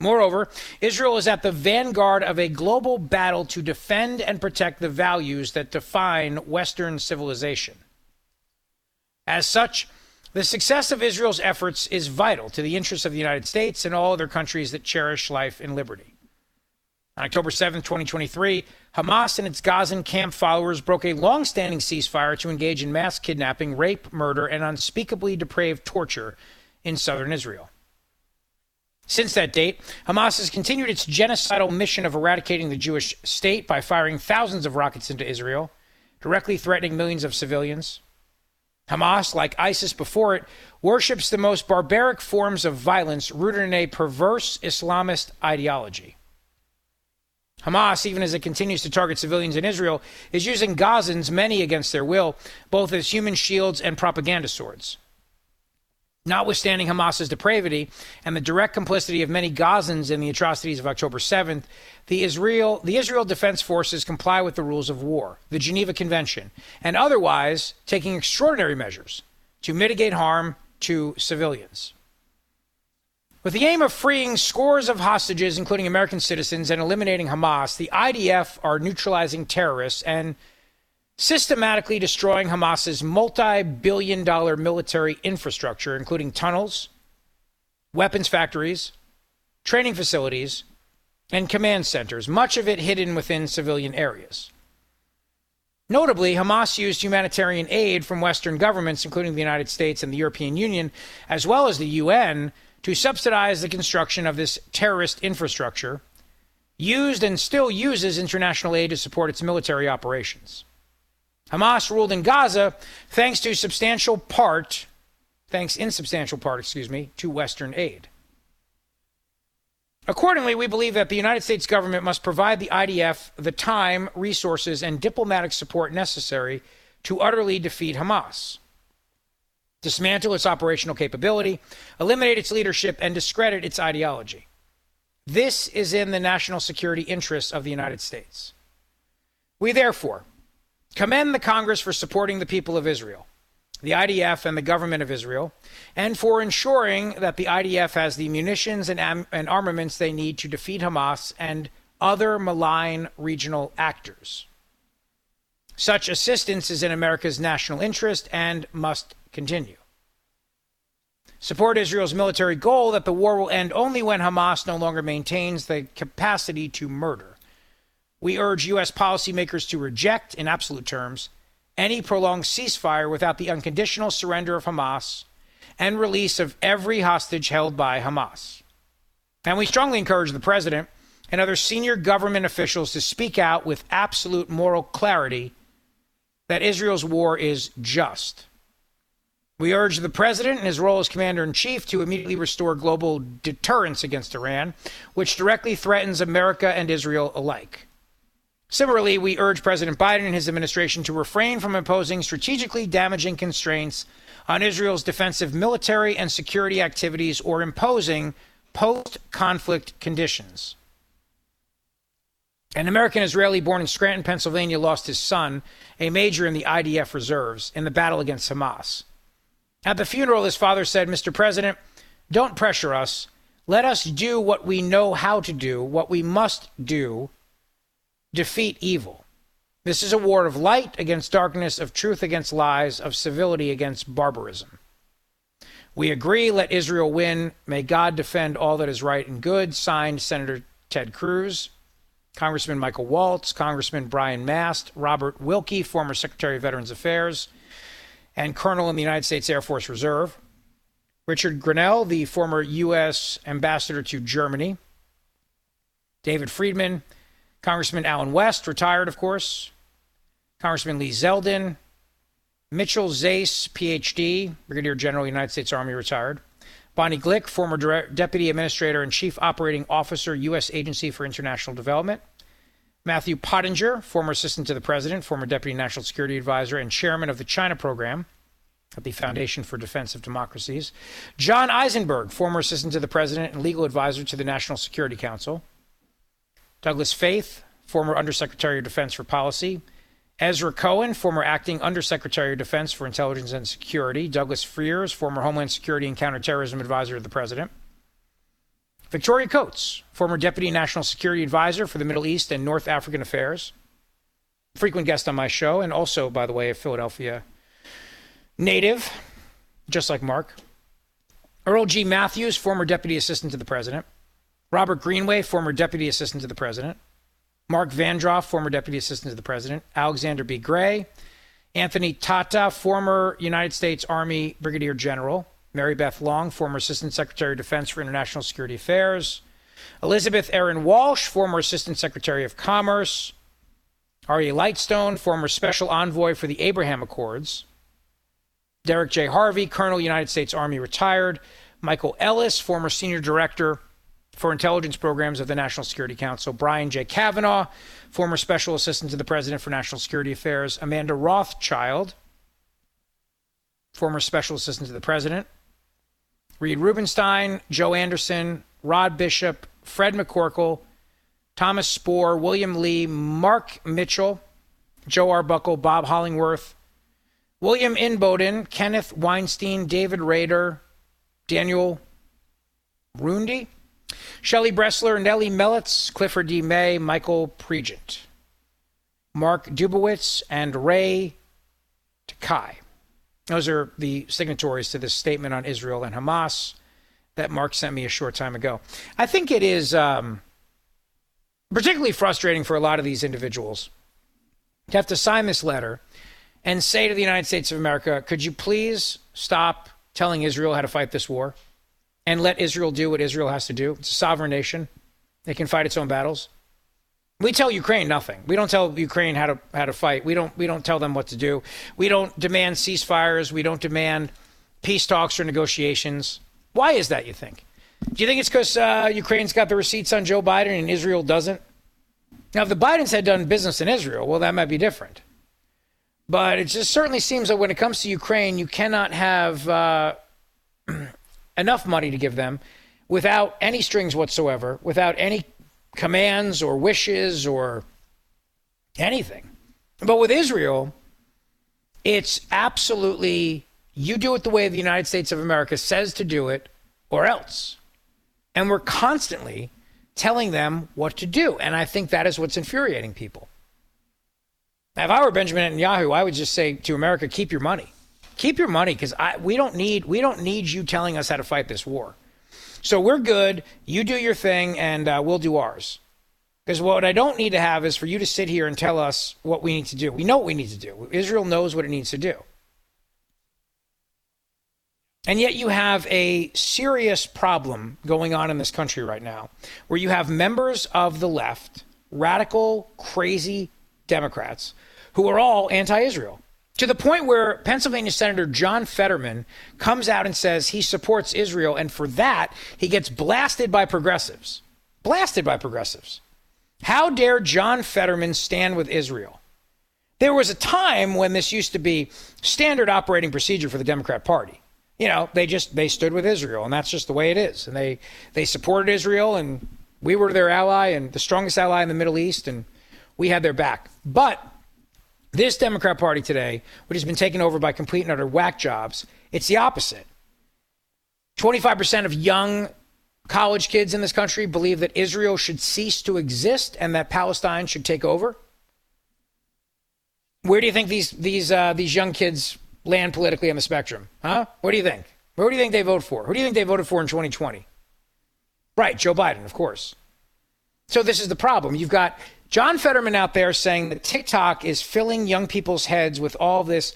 Moreover, Israel is at the vanguard of a global battle to defend and protect the values that define Western civilization. As such, the success of Israel's efforts is vital to the interests of the United States and all other countries that cherish life and liberty. On October 7, 2023, Hamas and its Gazan camp followers broke a long standing ceasefire to engage in mass kidnapping, rape, murder, and unspeakably depraved torture in southern Israel. Since that date, Hamas has continued its genocidal mission of eradicating the Jewish state by firing thousands of rockets into Israel, directly threatening millions of civilians. Hamas, like ISIS before it, worships the most barbaric forms of violence rooted in a perverse Islamist ideology. Hamas, even as it continues to target civilians in Israel, is using Gazans, many against their will, both as human shields and propaganda swords. Notwithstanding Hamas's depravity and the direct complicity of many Gazans in the atrocities of October 7th, the Israel, the Israel Defense Forces comply with the rules of war, the Geneva Convention, and otherwise taking extraordinary measures to mitigate harm to civilians. With the aim of freeing scores of hostages, including American citizens, and eliminating Hamas, the IDF are neutralizing terrorists and systematically destroying Hamas's multi billion dollar military infrastructure, including tunnels, weapons factories, training facilities, and command centers, much of it hidden within civilian areas. Notably, Hamas used humanitarian aid from Western governments, including the United States and the European Union, as well as the UN, to subsidize the construction of this terrorist infrastructure, used and still uses international aid to support its military operations. Hamas ruled in Gaza thanks to substantial part, thanks in substantial part, excuse me, to Western aid. Accordingly, we believe that the United States government must provide the IDF the time, resources, and diplomatic support necessary to utterly defeat Hamas, dismantle its operational capability, eliminate its leadership, and discredit its ideology. This is in the national security interests of the United States. We therefore commend the Congress for supporting the people of Israel, the IDF, and the government of Israel, and for ensuring that the IDF has the munitions and, am- and armaments they need to defeat Hamas and other malign regional actors. Such assistance is in America's national interest and must continue. Support Israel's military goal that the war will end only when Hamas no longer maintains the capacity to murder. We urge U.S. policymakers to reject, in absolute terms, any prolonged ceasefire without the unconditional surrender of Hamas and release of every hostage held by Hamas. And we strongly encourage the president and other senior government officials to speak out with absolute moral clarity that Israel's war is just. We urge the president in his role as commander in chief to immediately restore global deterrence against Iran, which directly threatens America and Israel alike. Similarly, we urge President Biden and his administration to refrain from imposing strategically damaging constraints on Israel's defensive military and security activities or imposing post conflict conditions. An American Israeli born in Scranton, Pennsylvania, lost his son, a major in the IDF reserves, in the battle against Hamas. At the funeral, his father said, Mr. President, don't pressure us. Let us do what we know how to do, what we must do defeat evil. This is a war of light against darkness, of truth against lies, of civility against barbarism. We agree, let Israel win. May God defend all that is right and good. Signed, Senator Ted Cruz, Congressman Michael Waltz, Congressman Brian Mast, Robert Wilkie, former Secretary of Veterans Affairs and Colonel in the United States Air Force Reserve, Richard Grenell, the former U.S. Ambassador to Germany, David Friedman, Congressman Allen West, retired, of course. Congressman Lee Zeldin. Mitchell Zais, PhD, Brigadier General, United States Army, retired. Bonnie Glick, former Deputy Administrator and Chief Operating Officer, U.S. Agency for International Development. Matthew Pottinger, former Assistant to the President, former Deputy National Security Advisor, and Chairman of the China Program at the Foundation for Defense of Democracies. John Eisenberg, former Assistant to the President and Legal Advisor to the National Security Council. Douglas Feith, former Undersecretary of Defense for Policy. Ezra Cohen, former Acting Undersecretary of Defense for Intelligence and Security. Douglas Fears, former Homeland Security and Counterterrorism Advisor to the President. Victoria Coates, former Deputy National Security Advisor for the Middle East and North African Affairs. Frequent guest on my show, and also, by the way, a Philadelphia native, just like Mark. Earl G. Matthews, former Deputy Assistant to the President. Robert Greenway, former Deputy Assistant to the President. Mark Vandroff, former Deputy Assistant to the President. Alexander B. Gray. Anthony Tata, former United States Army Brigadier General. Mary Beth Long, former Assistant Secretary of Defense for International Security Affairs. Elizabeth Erin Walsh, former Assistant Secretary of Commerce. Aryeh Lightstone, former Special Envoy for the Abraham Accords. Derek J. Harvey, Colonel, United States Army, retired. Michael Ellis, former Senior Director for Intelligence Programs of the National Security Council. Brian J. Cavanaugh, former Special Assistant to the President for National Security Affairs. Amanda Rothschild, former Special Assistant to the President. Reed Rubinstein, Joe Anderson, Rod Bishop, Fred McCorkle, Thomas Spohr, William Lee, Mark Mitchell, Joe Arbuckle, Bob Hollingworth, William Inboden, Kenneth Weinstein, David Rader, Daniel Rundy, Shelley Bressler, Nellie Melitz, Clifford D. May, Michael Pregent, Mark Dubowitz, and Ray Takeyh. Those are the signatories to this statement on Israel and Hamas that Mark sent me a short time ago. I think it is um, particularly frustrating for a lot of these individuals to have to sign this letter and say to the United States of America, could you please stop telling Israel how to fight this war and let Israel do what Israel has to do? It's a sovereign nation, it can fight its own battles. We tell Ukraine nothing. We don't tell Ukraine how to how to fight. We don't we don't tell them what to do. We don't demand ceasefires. We don't demand peace talks or negotiations. Why is that? You think? Do you think it's because uh, Ukraine's got the receipts on Joe Biden and Israel doesn't? Now, if the Bidens had done business in Israel, well, that might be different. But it just certainly seems that when it comes to Ukraine, you cannot have uh, enough money to give them without any strings whatsoever, without any commands or wishes or anything. But with Israel, it's absolutely you do it the way the United States of America says to do it or else. And we're constantly telling them what to do. And I think that is what's infuriating people. Now, if I were Benjamin Netanyahu, I would just say to America, keep your money. Keep your money because we don't need we don't need you telling us how to fight this war. So we're good. You do your thing, and uh, we'll do ours. Because what I don't need to have is for you to sit here and tell us what we need to do. We know what we need to do. Israel knows what it needs to do. And yet you have a serious problem going on in this country right now where you have members of the left, radical, crazy Democrats, who are all anti Israel. To the point where Pennsylvania Senator John Fetterman comes out and says he supports Israel, and for that, he gets blasted by progressives. Blasted by progressives. How dare John Fetterman stand with Israel? There was a time when this used to be standard operating procedure for the Democrat Party. You know, they just they stood with Israel, and that's just the way it is. And they they supported Israel, and we were their ally and the strongest ally in the Middle East, and we had their back. But this Democrat Party today, which has been taken over by complete and utter whack jobs, it's the opposite. 25% of young college kids in this country believe that Israel should cease to exist and that Palestine should take over. Where do you think these these uh, these young kids land politically on the spectrum? Huh? What do you think? Who do you think they vote for? Who do you think they voted for in 2020? Right, Joe Biden, of course. So this is the problem. You've got John Fetterman out there saying that TikTok is filling young people's heads with all this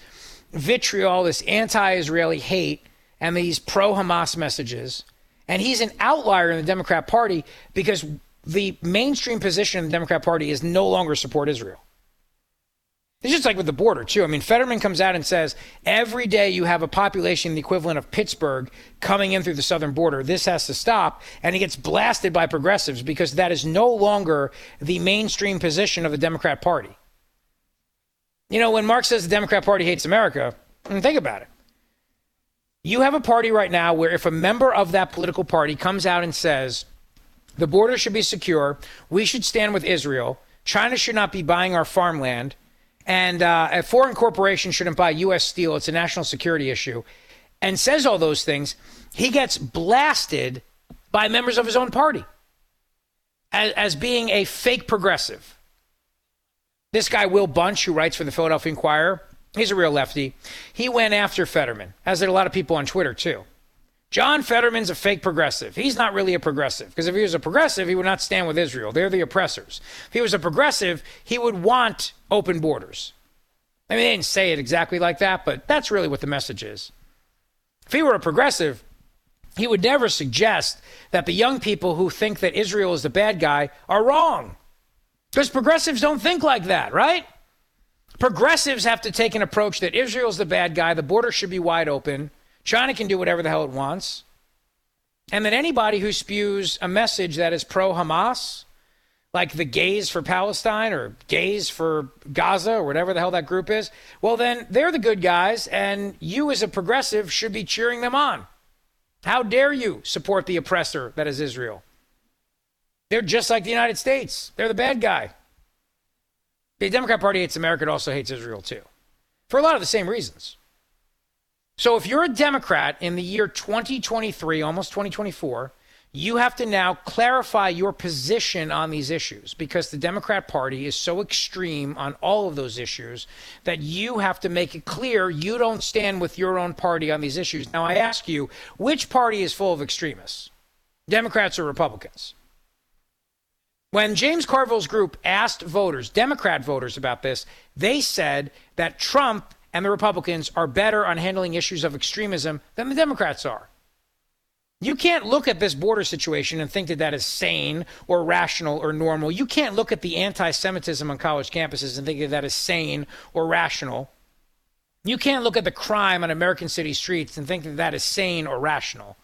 vitriol, this anti Israeli hate, and these pro Hamas messages. And he's an outlier in the Democrat Party because the mainstream position in the Democrat Party is no longer support Israel. It's just like with the border, too. I mean, Fetterman comes out and says every day you have a population the equivalent of Pittsburgh coming in through the southern border. This has to stop. And he gets blasted by progressives because that is no longer the mainstream position of the Democrat Party. You know, when Mark says the Democrat Party hates America, think about it. You have a party right now where if a member of that political party comes out and says the border should be secure, we should stand with Israel, China should not be buying our farmland, and uh, a foreign corporation shouldn't buy U.S. steel, it's a national security issue, and says all those things, he gets blasted by members of his own party as, as being a fake progressive. This guy, Will Bunch, who writes for the Philadelphia Inquirer, he's a real lefty. He went after Fetterman, as did a lot of people on Twitter, too. John Fetterman's a fake progressive. He's not really a progressive because if he was a progressive, he would not stand with Israel. They're the oppressors. If he was a progressive, he would want open borders. I mean, they didn't say it exactly like that, but that's really what the message is. If he were a progressive, he would never suggest that the young people who think that Israel is the bad guy are wrong. Because progressives don't think like that, right? Progressives have to take an approach that Israel's the bad guy, the border should be wide open, China can do whatever the hell it wants, and that anybody who spews a message that is pro Hamas, like the gays for Palestine or gays for Gaza or whatever the hell that group is, well, then they're the good guys, and you as a progressive should be cheering them on. How dare you support the oppressor that is Israel? They're just like the United States. They're the bad guy. The Democrat Party hates America. It also hates Israel, too, for a lot of the same reasons. So if you're a Democrat in the year 2023, almost 2024, you have to now clarify your position on these issues because the Democrat Party is so extreme on all of those issues that you have to make it clear you don't stand with your own party on these issues. Now, I ask you, which party is full of extremists? Democrats or Republicans? When James Carville's group asked voters, Democrat voters, about this, they said that Trump and the Republicans are better on handling issues of extremism than the Democrats are. You can't look at this border situation and think that that is sane or rational or normal. You can't look at the anti Semitism on college campuses and think that that is sane or rational. You can't look at the crime on American city streets and think that that is sane or rational.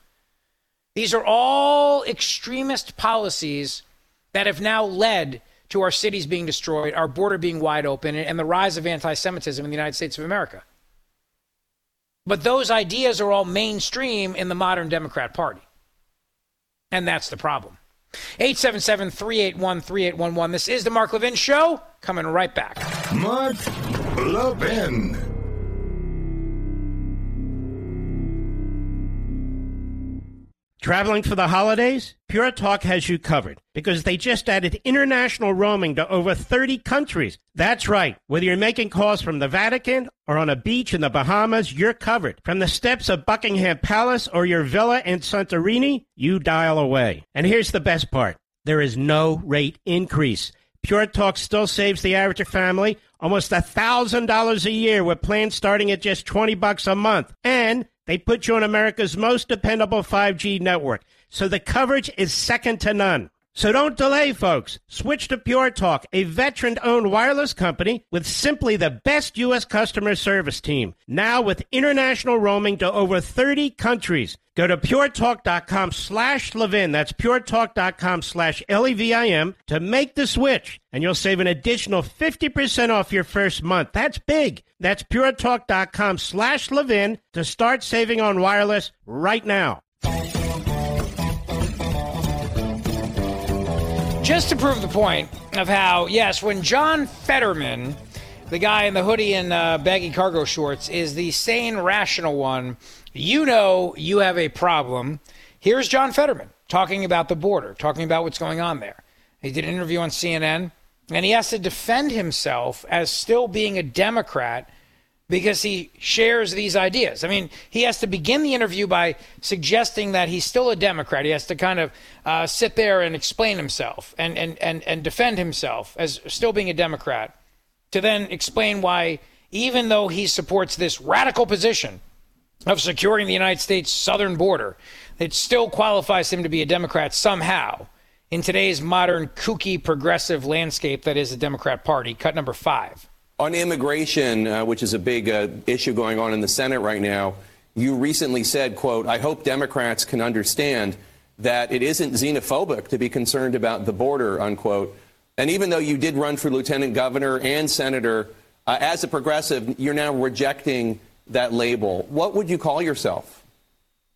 These are all extremist policies that have now led to our cities being destroyed, our border being wide open, and the rise of anti Semitism in the United States of America. But those ideas are all mainstream in the modern Democrat Party. And that's the problem. 877 381 3811. This is the Mark Levin Show. Coming right back. Mark Levin. Traveling for the holidays? Pure Talk has you covered because they just added international roaming to over 30 countries. That's right. Whether you're making calls from the Vatican or on a beach in the Bahamas, you're covered. From the steps of Buckingham Palace or your villa in Santorini, you dial away. And here's the best part. There is no rate increase. Pure Talk still saves the average family almost $1,000 a year with plans starting at just 20 bucks a month. And they put you on America's most dependable 5G network, so the coverage is second to none. So don't delay, folks. Switch to Pure Talk, a veteran owned wireless company with simply the best U.S. customer service team. Now with international roaming to over 30 countries. Go to puretalk.com slash Levin. That's puretalk.com slash L-E-V-I-N to make the switch. And you'll save an additional 50% off your first month. That's big. That's puretalk.com slash Levin to start saving on wireless right now. Just to prove the point of how, yes, when John Fetterman, the guy in the hoodie and uh, baggy cargo shorts, is the sane, rational one, you know you have a problem. Here's John Fetterman talking about the border, talking about what's going on there. He did an interview on CNN, and he has to defend himself as still being a Democrat because he shares these ideas. I mean, he has to begin the interview by suggesting that he's still a Democrat. He has to kind of uh, sit there and explain himself and, and, and, and defend himself as still being a Democrat, to then explain why, even though he supports this radical position of securing the United States southern border, it still qualifies him to be a Democrat somehow in today's modern kooky progressive landscape that is the Democrat Party. Cut number five. On immigration, uh, which is a big uh, issue going on in the Senate right now, you recently said, quote, I hope Democrats can understand that it isn't xenophobic to be concerned about the border, unquote. And even though you did run for lieutenant governor and senator, uh, as a progressive, you're now rejecting that label. What would you call yourself?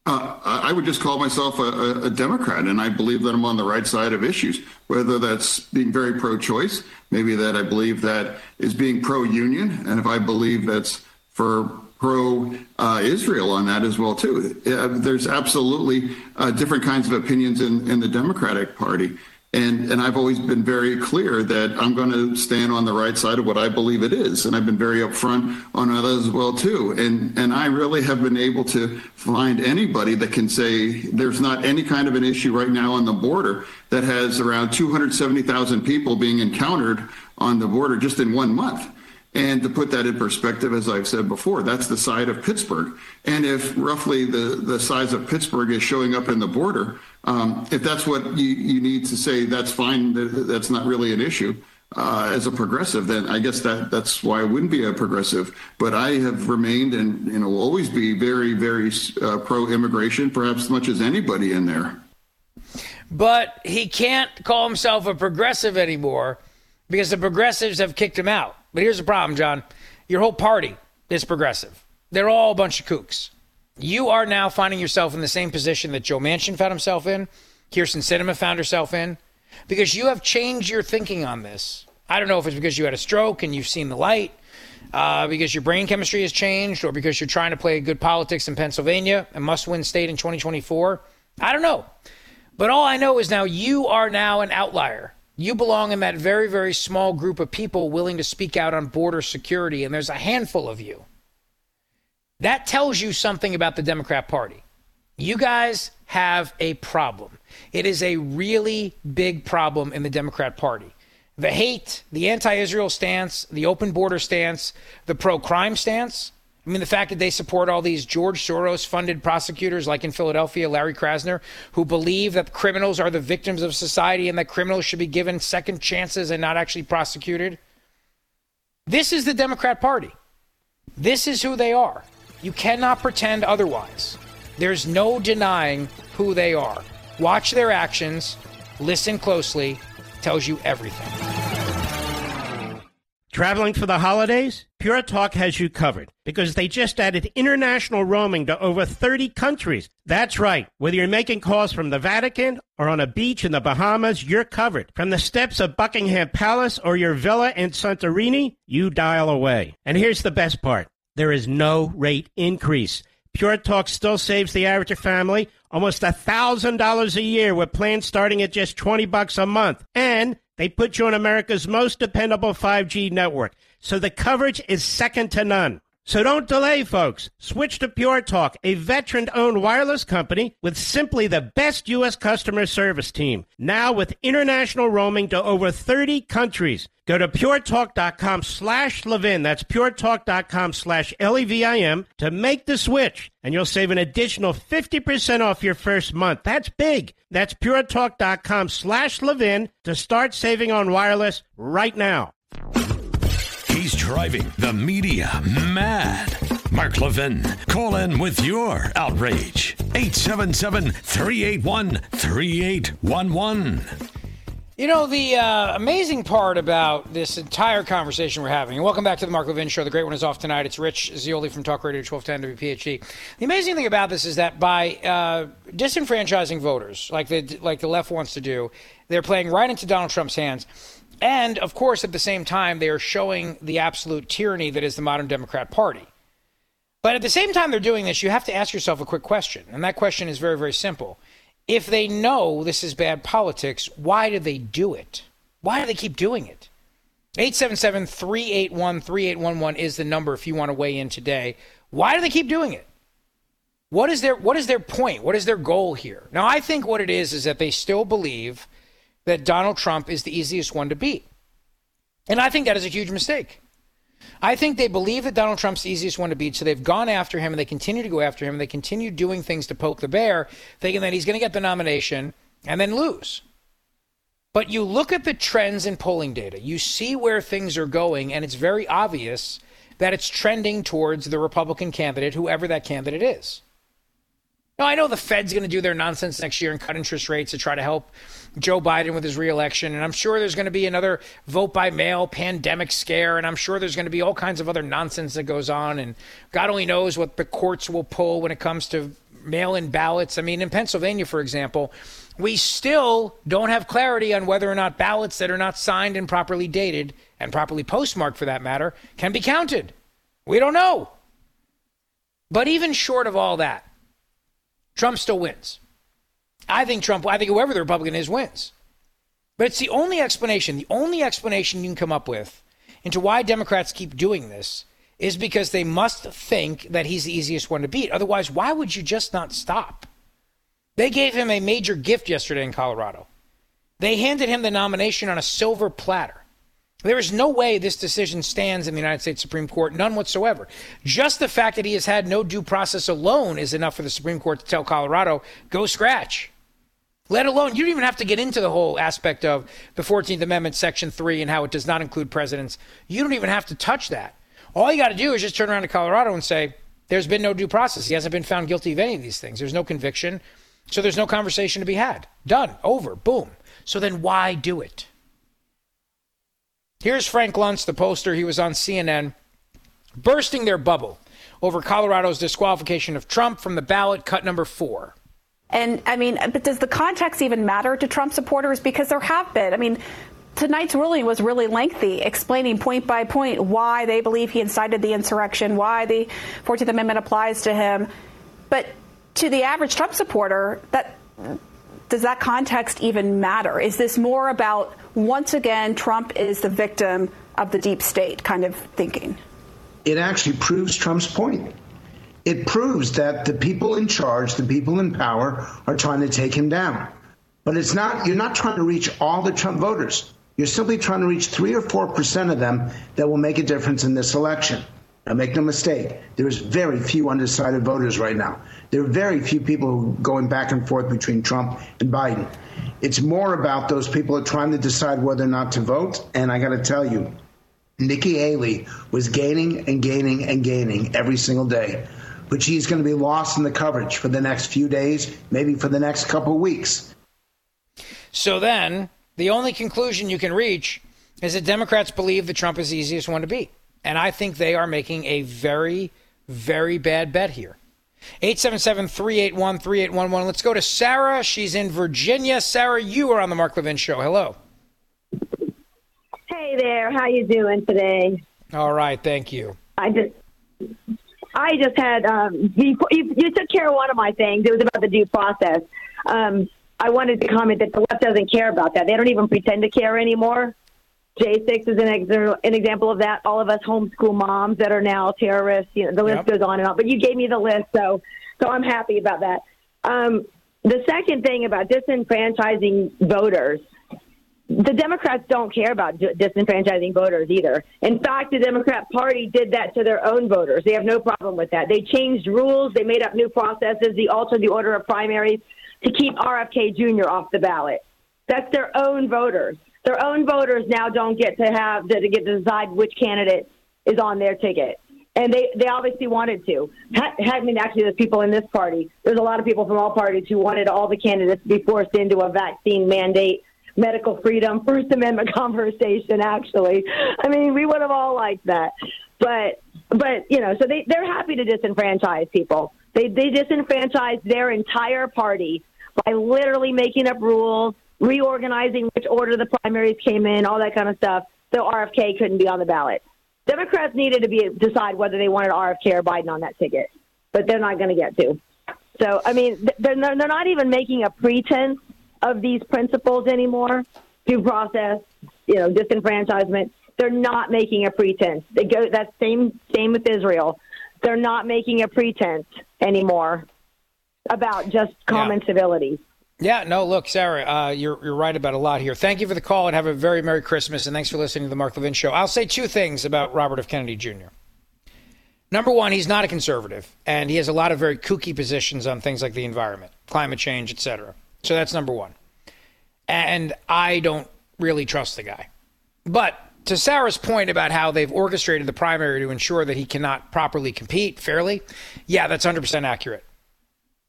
Uh, I would just call myself a, a, Democrat, and I believe that I'm on the right side of issues, whether that's being very pro choice, maybe that I believe that is being pro union, and if I believe that's for pro uh, Israel on that as well too. Uh, there's absolutely uh, different kinds of opinions in, in the Democratic Party. And, and I've always been very clear that I'm going to stand on the right side of what I believe it is. And I've been very upfront on others as well, too. And, and I really have been able to find anybody that can say there's not any kind of an issue right now on the border that has around 270,000 people being encountered on the border just in one month. And to put that in perspective, as I've said before, that's the side of Pittsburgh. And if roughly the, the size of Pittsburgh is showing up in the border, um, if that's what you, you need to say, that's fine. That's not really an issue. Uh, as a progressive, then I guess that that's why I wouldn't be a progressive. But I have remained and you know will always be very, very uh, pro-immigration, perhaps as much as anybody in there. But he can't call himself a progressive anymore because the progressives have kicked him out. But here's the problem, John. Your whole party is progressive. They're all a bunch of kooks. You are now finding yourself in the same position that Joe Manchin found himself in, Kyrsten Sinema found herself in, because you have changed your thinking on this. I don't know if it's because you had a stroke and you've seen the light, uh, because your brain chemistry has changed, or because you're trying to play good politics in Pennsylvania, a must win state in 2024. I don't know. But all I know is now you are now an outlier. You belong in that very, very small group of people willing to speak out on border security, and there's a handful of you. That tells you something about the Democrat Party. You guys have a problem. It is a really big problem in the Democrat Party. The hate, the anti Israel stance, the open border stance, the pro crime stance, I mean, the fact that they support all these George Soros funded prosecutors, like in Philadelphia, Larry Krasner, who believe that criminals are the victims of society and that criminals should be given second chances and not actually prosecuted. This is the Democrat Party. This is who they are. You cannot pretend otherwise. There's no denying who they are. Watch their actions, listen closely, tells you everything. Traveling for the holidays? Pure Talk has you covered because they just added international roaming to over 30 countries. That's right. Whether you're making calls from the Vatican or on a beach in the Bahamas, you're covered. From the steps of Buckingham Palace or your villa in Santorini, you dial away. And here's the best part. There is no rate increase. Pure Talk still saves the average family almost $1,000 a year with plans starting at just 20 bucks a month. And they put you on America's most dependable 5G network, so the coverage is second to none. So don't delay, folks. Switch to Pure Talk, a veteran owned wireless company with simply the best U.S. customer service team. Now with international roaming to over 30 countries. Go to puretalk.com slash Levin. That's puretalk.com slash L-E-V-I-M to make the switch. And you'll save an additional 50% off your first month. That's big. That's puretalk.com slash Levin to start saving on wireless right now. Driving the media mad. Mark Levin, call in with your outrage. 877 381 3811. You know, the uh, amazing part about this entire conversation we're having, and welcome back to the Mark Levin Show. The great one is off tonight. It's Rich Zeoli from Talk Radio 1210 WPHT. The amazing thing about this is that by uh, disenfranchising voters, like the, like the left wants to do, they're playing right into Donald Trump's hands. And of course, at the same time, they are showing the absolute tyranny that is the modern Democrat Party. But at the same time they're doing this, you have to ask yourself a quick question. And that question is very, very simple. If they know this is bad politics, why do they do it? Why do they keep doing it? 877 381 3811 is the number if you want to weigh in today. Why do they keep doing it? What is their what is their point? What is their goal here? Now I think what it is is that they still believe that Donald Trump is the easiest one to beat. And I think that is a huge mistake. I think they believe that Donald Trump's the easiest one to beat, so they've gone after him and they continue to go after him and they continue doing things to poke the bear, thinking that he's going to get the nomination and then lose. But you look at the trends in polling data, you see where things are going, and it's very obvious that it's trending towards the Republican candidate, whoever that candidate is. Now, I know the Fed's going to do their nonsense next year and cut interest rates to try to help Joe Biden with his reelection. And I'm sure there's going to be another vote by mail pandemic scare. And I'm sure there's going to be all kinds of other nonsense that goes on. And God only knows what the courts will pull when it comes to mail in ballots. I mean, in Pennsylvania, for example, we still don't have clarity on whether or not ballots that are not signed and properly dated and properly postmarked for that matter can be counted. We don't know. But even short of all that, Trump still wins. I think Trump, I think whoever the Republican is wins. But it's the only explanation, the only explanation you can come up with into why Democrats keep doing this is because they must think that he's the easiest one to beat. Otherwise, why would you just not stop? They gave him a major gift yesterday in Colorado. They handed him the nomination on a silver platter. There is no way this decision stands in the United States Supreme Court, none whatsoever. Just the fact that he has had no due process alone is enough for the Supreme Court to tell Colorado, go scratch. Let alone, you don't even have to get into the whole aspect of the 14th Amendment, Section 3, and how it does not include presidents. You don't even have to touch that. All you got to do is just turn around to Colorado and say, there's been no due process. He hasn't been found guilty of any of these things. There's no conviction. So there's no conversation to be had. Done. Over. Boom. So then why do it? Here's Frank Luntz, the poster. He was on CNN, bursting their bubble over Colorado's disqualification of Trump from the ballot, cut number four. And I mean, but does the context even matter to Trump supporters? Because there have been. I mean, tonight's ruling was really lengthy, explaining point by point why they believe he incited the insurrection, why the 14th Amendment applies to him. But to the average Trump supporter, that does that context even matter? Is this more about once again Trump is the victim of the deep state kind of thinking? It actually proves Trump's point. It proves that the people in charge, the people in power, are trying to take him down. But it's not. You're not trying to reach all the Trump voters. You're simply trying to reach three or four percent of them that will make a difference in this election. Now, make no mistake, there's very few undecided voters right now. There are very few people going back and forth between Trump and Biden. It's more about those people are trying to decide whether or not to vote. And I got to tell you, Nikki Haley was gaining and gaining and gaining every single day. But she's going to be lost in the coverage for the next few days, maybe for the next couple of weeks. So then, the only conclusion you can reach is that Democrats believe that Trump is the easiest one to beat. And I think they are making a very, very bad bet here. 877 381 3811. Let's go to Sarah. She's in Virginia. Sarah, you are on the Mark Levin Show. Hello. Hey there. How you doing today? All right. Thank you. I just. I just had um, you, you, you took care of one of my things. It was about the due process. Um, I wanted to comment that the left doesn't care about that. They don't even pretend to care anymore. J6 is an, ex- an example of that. All of us homeschool moms that are now terrorists. You know, the list yep. goes on and on. But you gave me the list, so so I'm happy about that. Um, the second thing about disenfranchising voters, the Democrats don't care about disenfranchising voters either. In fact, the Democrat Party did that to their own voters. They have no problem with that. They changed rules. They made up new processes. They altered the order of primaries to keep RFK Jr. off the ballot. That's their own voters their own voters now don't get to have to get to decide which candidate is on their ticket. And they, they obviously wanted to. I mean, actually, there's people in this party. There's a lot of people from all parties who wanted all the candidates to be forced into a vaccine mandate, medical freedom, First Amendment conversation. Actually, I mean, we would have all liked that. But, but you know, so they they're happy to disenfranchise people. They they disenfranchise their entire party by literally making up rules reorganizing which order the primaries came in, all that kind of stuff. So RFK couldn't be on the ballot. Democrats needed to be decide whether they wanted RFK or Biden on that ticket, but they're not going to get to. So I mean, they're they're not even making a pretense of these principles anymore. Due process, you know, disenfranchisement. They're not making a pretense. They go that same same with Israel. They're not making a pretense anymore about just common yeah. civility. Yeah, no, look, Sarah, uh, you're, you're right about a lot here. Thank you for the call and have a very Merry Christmas. And thanks for listening to the Mark Levin Show. I'll say two things about Robert F. Kennedy Jr. Number one, he's not a conservative, and he has a lot of very kooky positions on things like the environment, climate change, etc. So that's number one. And I don't really trust the guy. But to Sarah's point about how they've orchestrated the primary to ensure that he cannot properly compete fairly, yeah, that's 100% accurate.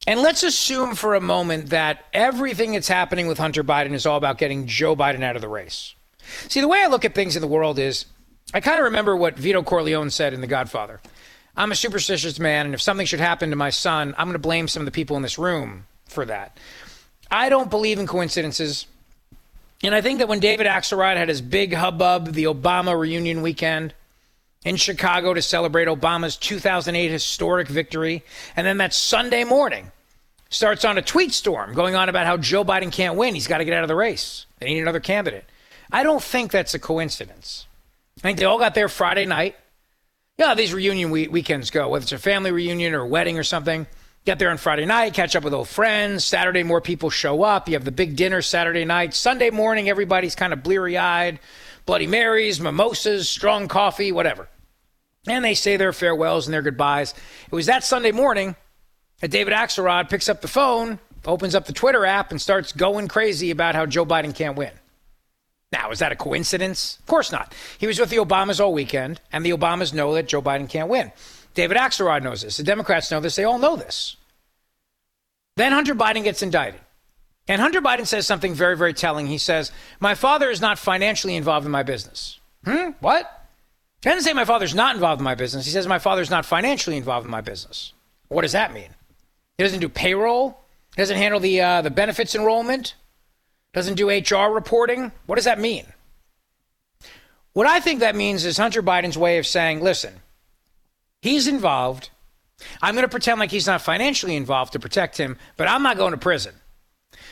And let's assume for a moment that everything that's happening with Hunter Biden is all about getting Joe Biden out of the race. See, the way I look at things in the world is I kind of remember what Vito Corleone said in The Godfather. I'm a superstitious man, and if something should happen to my son, I'm going to blame some of the people in this room for that. I don't believe in coincidences. And I think that when David Axelrod had his big hubbub, the Obama reunion weekend in Chicago to celebrate Obama's 2008 historic victory, and then that Sunday morning starts on a tweet storm going on about how Joe Biden can't win. He's got to get out of the race. They need another candidate. I don't think that's a coincidence. I think they all got there Friday night. Yeah, these reunion we- weekends go, whether it's a family reunion or a wedding or something. Get there on Friday night, catch up with old friends. Saturday, more people show up. You have the big dinner Saturday night. Sunday morning, everybody's kind of bleary eyed. Bloody Marys, mimosas, strong coffee, whatever. And they say their farewells and their goodbyes. It was that Sunday morning that David Axelrod picks up the phone, opens up the Twitter app, and starts going crazy about how Joe Biden can't win. Now, is that a coincidence? Of course not. He was with the Obamas all weekend, and the Obamas know that Joe Biden can't win. David Axelrod knows this. The Democrats know this. They all know this. Then Hunter Biden gets indicted. And Hunter Biden says something very, very telling. He says, My father is not financially involved in my business. Hmm? What? He doesn't say my father's not involved in my business. He says my father's not financially involved in my business. What does that mean? He doesn't do payroll. He doesn't handle the uh, the benefits enrollment. Doesn't do HR reporting. What does that mean? What I think that means is Hunter Biden's way of saying, listen, he's involved. I'm going to pretend like he's not financially involved to protect him, but I'm not going to prison.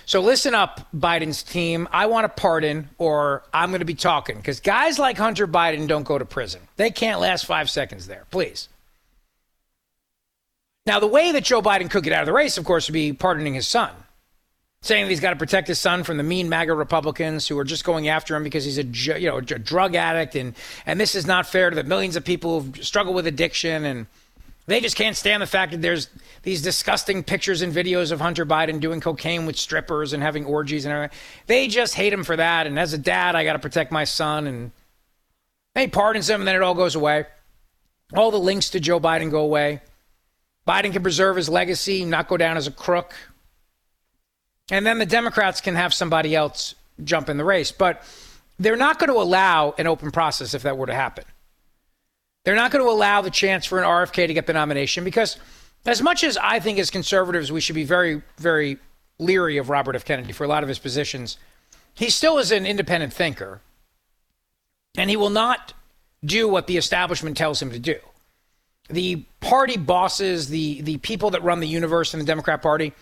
So listen up, Biden's team. I want a pardon or I'm going to be talking because guys like Hunter Biden don't go to prison. They can't last five seconds there. Please. Now, the way that Joe Biden could get out of the race, of course, would be pardoning his son, saying that he's got to protect his son from the mean MAGA Republicans who are just going after him because he's a you know a drug addict and and this is not fair to the millions of people who struggle with addiction and they just can't stand the fact that there's these disgusting pictures and videos of Hunter Biden doing cocaine with strippers and having orgies and everything. They just hate him for that. And as a dad, I got to protect my son. And he pardons him, and then it all goes away. All the links to Joe Biden go away. Biden can preserve his legacy, not go down as a crook. And then the Democrats can have somebody else jump in the race. But they're not going to allow an open process if that were to happen. They're not going to allow the chance for an RFK to get the nomination because, as much as I think as conservatives we should be very, very leery of Robert F. Kennedy for a lot of his positions, he still is an independent thinker. And he will not do what the establishment tells him to do. The party bosses, the, the people that run the universe in the Democrat Party,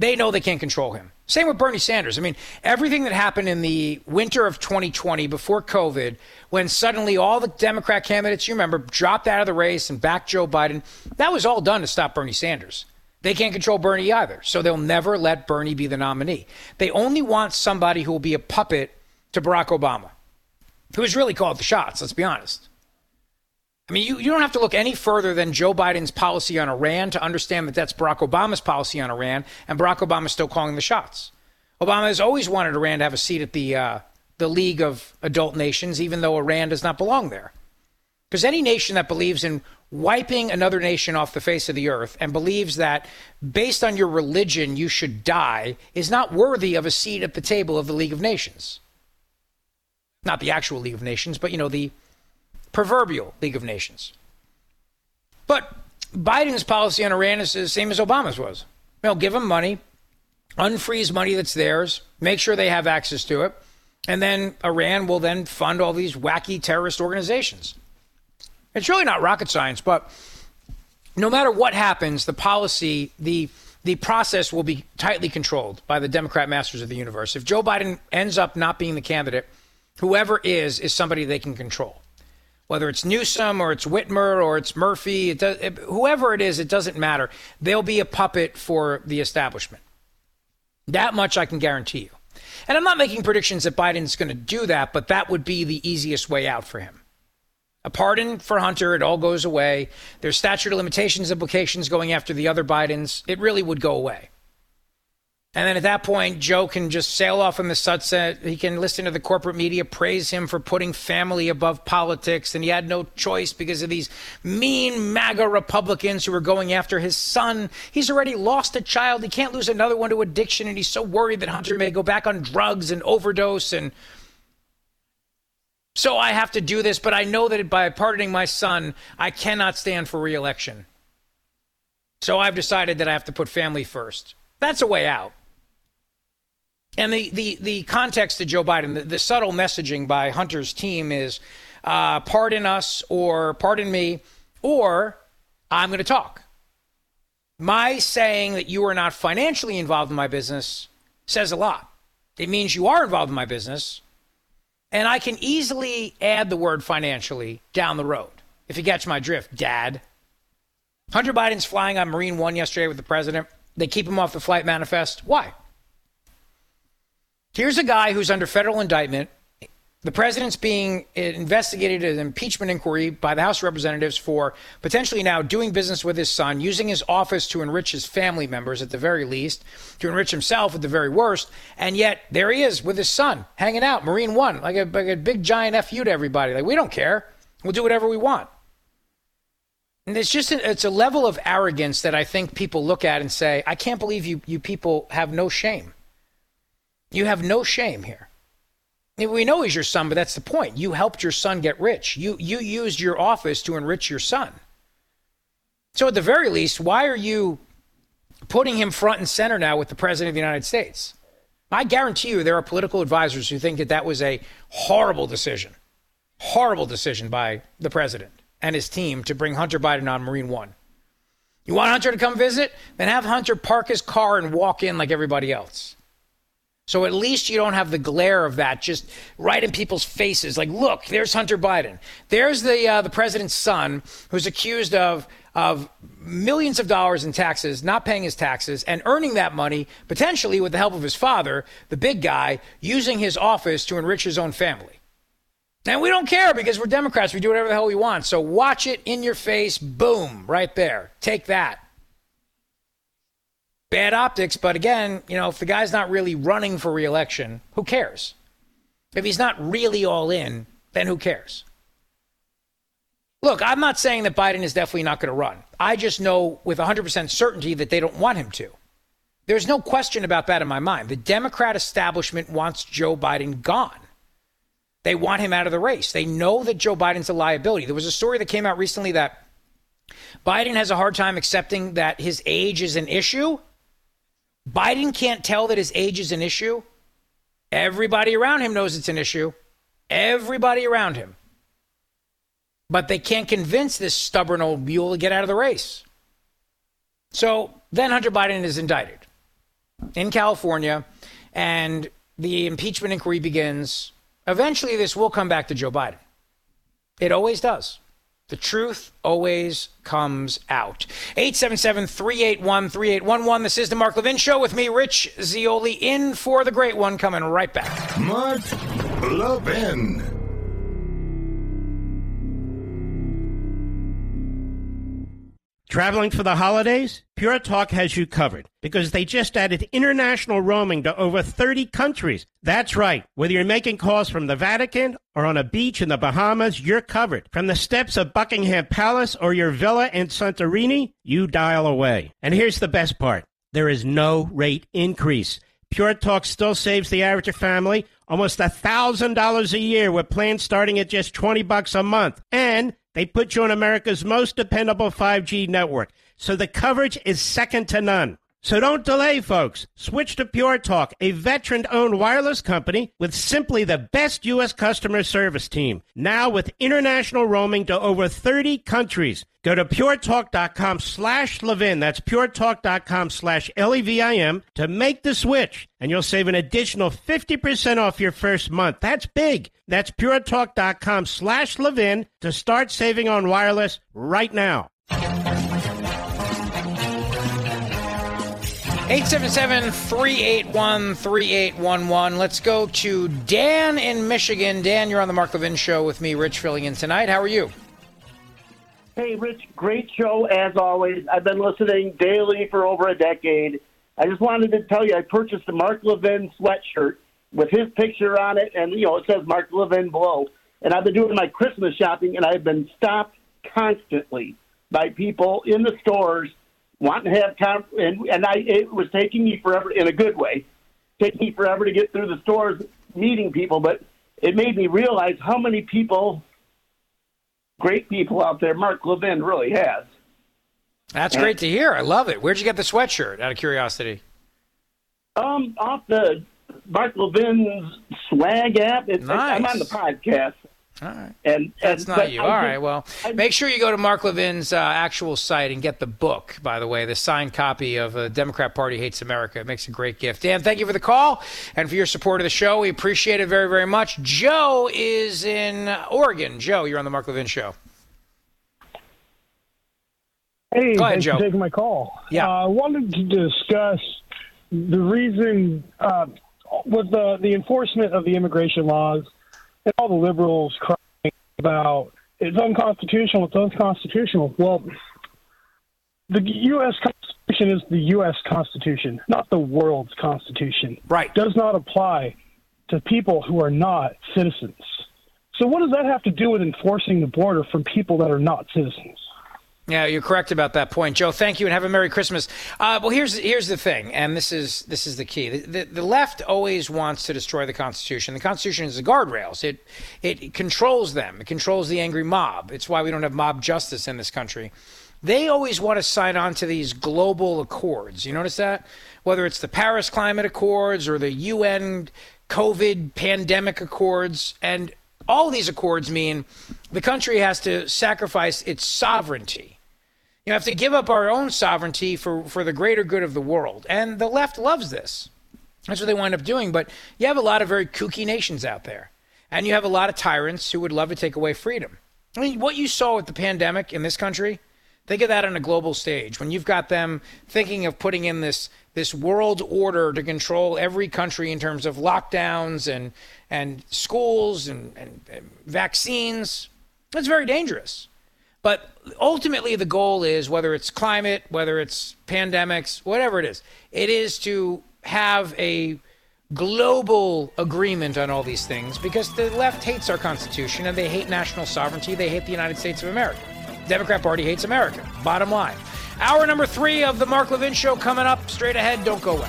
they know they can't control him. Same with Bernie Sanders. I mean, everything that happened in the winter of 2020 before COVID, when suddenly all the Democrat candidates, you remember, dropped out of the race and backed Joe Biden, that was all done to stop Bernie Sanders. They can't control Bernie either. So they'll never let Bernie be the nominee. They only want somebody who will be a puppet to Barack Obama, who has really called the shots, let's be honest. I mean, you, you don't have to look any further than Joe Biden's policy on Iran to understand that that's Barack Obama's policy on Iran, and Barack Obama is still calling the shots. Obama has always wanted Iran to have a seat at the uh, the League of Adult Nations, even though Iran does not belong there. Because any nation that believes in wiping another nation off the face of the earth and believes that based on your religion you should die is not worthy of a seat at the table of the League of Nations. Not the actual League of Nations, but you know the proverbial League of Nations. But Biden's policy on Iran is the same as Obama's was. You know, give them money, unfreeze money that's theirs, make sure they have access to it, and then Iran will then fund all these wacky terrorist organizations. It's really not rocket science, but no matter what happens, the policy, the the process will be tightly controlled by the Democrat masters of the universe. If Joe Biden ends up not being the candidate, whoever is is somebody they can control whether it's Newsom or it's Whitmer or it's Murphy, it does, it, whoever it is, it doesn't matter. They'll be a puppet for the establishment. That much I can guarantee you. And I'm not making predictions that Biden's going to do that, but that would be the easiest way out for him. A pardon for Hunter, it all goes away. There's statute of limitations implications going after the other Bidens. It really would go away. And then at that point, Joe can just sail off in the sunset. He can listen to the corporate media praise him for putting family above politics. And he had no choice because of these mean MAGA Republicans who were going after his son. He's already lost a child. He can't lose another one to addiction. And he's so worried that Hunter may go back on drugs and overdose. And so I have to do this. But I know that by pardoning my son, I cannot stand for reelection. So I've decided that I have to put family first. That's a way out. And the, the, the context to Joe Biden, the, the subtle messaging by Hunter's team is uh, pardon us or pardon me, or I'm going to talk. My saying that you are not financially involved in my business says a lot. It means you are involved in my business, and I can easily add the word financially down the road. If you catch my drift, Dad. Hunter Biden's flying on Marine One yesterday with the president. They keep him off the flight manifest. Why? Here's a guy who's under federal indictment. The president's being investigated in an impeachment inquiry by the House of Representatives for potentially now doing business with his son, using his office to enrich his family members at the very least, to enrich himself at the very worst. And yet there he is with his son hanging out, Marine One, like a, like a big giant FU to everybody. Like, we don't care. We'll do whatever we want. And it's just a, it's a level of arrogance that I think people look at and say, I can't believe you, you people have no shame. You have no shame here. We know he's your son, but that's the point. You helped your son get rich. You you used your office to enrich your son. So at the very least, why are you putting him front and center now with the president of the United States? I guarantee you there are political advisors who think that that was a horrible decision. Horrible decision by the president and his team to bring Hunter Biden on Marine 1. You want Hunter to come visit? Then have Hunter park his car and walk in like everybody else. So at least you don't have the glare of that just right in people's faces. Like, look, there's Hunter Biden. There's the uh, the president's son who's accused of of millions of dollars in taxes, not paying his taxes, and earning that money potentially with the help of his father, the big guy, using his office to enrich his own family. And we don't care because we're Democrats. We do whatever the hell we want. So watch it in your face. Boom, right there. Take that bad optics. But again, you know, if the guy's not really running for reelection, who cares? If he's not really all in, then who cares? Look, I'm not saying that Biden is definitely not going to run. I just know with 100% certainty that they don't want him to. There's no question about that in my mind. The Democrat establishment wants Joe Biden gone. They want him out of the race. They know that Joe Biden's a liability. There was a story that came out recently that Biden has a hard time accepting that his age is an issue Biden can't tell that his age is an issue. Everybody around him knows it's an issue. Everybody around him. But they can't convince this stubborn old mule to get out of the race. So then Hunter Biden is indicted in California, and the impeachment inquiry begins. Eventually, this will come back to Joe Biden. It always does. The truth always comes out. 877 381 3811. This is the Mark Levin Show with me, Rich Zeoli, in for the great one, coming right back. Mark Levin. Traveling for the holidays? Pure Talk has you covered because they just added international roaming to over 30 countries. That's right. Whether you're making calls from the Vatican or on a beach in the Bahamas, you're covered. From the steps of Buckingham Palace or your villa in Santorini, you dial away. And here's the best part. There is no rate increase. Pure Talk still saves the average family almost $1,000 a year with plans starting at just 20 bucks a month. And they put you on America's most dependable 5G network, so the coverage is second to none. So don't delay, folks. Switch to Pure Talk, a veteran owned wireless company with simply the best U.S. customer service team. Now with international roaming to over 30 countries. Go to puretalk.com slash Levin. That's puretalk.com slash L-E-V-I-N to make the switch. And you'll save an additional 50% off your first month. That's big. That's puretalk.com slash Levin to start saving on wireless right now. 877 381 3811. Let's go to Dan in Michigan. Dan, you're on the Mark Levin Show with me, Rich, filling in tonight. How are you? Hey, Rich, great show as always. I've been listening daily for over a decade. I just wanted to tell you I purchased a Mark Levin sweatshirt with his picture on it, and you know it says Mark Levin below. And I've been doing my Christmas shopping, and I've been stopped constantly by people in the stores wanting to have con- and and I it was taking me forever in a good way, taking me forever to get through the stores meeting people, but it made me realize how many people, great people out there, Mark Levin really has. That's great to hear. I love it. Where'd you get the sweatshirt? Out of curiosity. Um, off the Mark Levin's swag app. It's, Nice. I'm on the podcast. All right. And That's and, not you. I All just- right. Well, make sure you go to Mark Levin's uh, actual site and get the book, by the way, the signed copy of uh, Democrat Party Hates America. It makes a great gift. Dan, thank you for the call and for your support of the show. We appreciate it very, very much. Joe is in Oregon. Joe, you're on the Mark Levin Show. Hey, Go ahead, thanks Joe. for taking my call. Yeah. Uh, I wanted to discuss the reason uh, with the, the enforcement of the immigration laws and all the liberals crying about it's unconstitutional, it's unconstitutional. Well, the U.S. Constitution is the U.S. Constitution, not the world's Constitution. Right. Does not apply to people who are not citizens. So, what does that have to do with enforcing the border from people that are not citizens? Yeah, you're correct about that point, Joe. Thank you, and have a Merry Christmas. Uh, well, here's here's the thing, and this is this is the key. The, the, the left always wants to destroy the Constitution. The Constitution is the guardrails. It it controls them. It controls the angry mob. It's why we don't have mob justice in this country. They always want to sign on to these global accords. You notice that? Whether it's the Paris Climate Accords or the UN COVID pandemic accords, and all these accords mean the country has to sacrifice its sovereignty. You have to give up our own sovereignty for, for the greater good of the world. And the left loves this. That's what they wind up doing. But you have a lot of very kooky nations out there. And you have a lot of tyrants who would love to take away freedom. I mean, what you saw with the pandemic in this country, think of that on a global stage. When you've got them thinking of putting in this this world order to control every country in terms of lockdowns and and schools and, and, and vaccines, that's very dangerous. But ultimately, the goal is whether it's climate, whether it's pandemics, whatever it is, it is to have a global agreement on all these things because the left hates our Constitution and they hate national sovereignty. They hate the United States of America. Democrat Party hates America. Bottom line. Hour number three of the Mark Levin Show coming up straight ahead. Don't go away.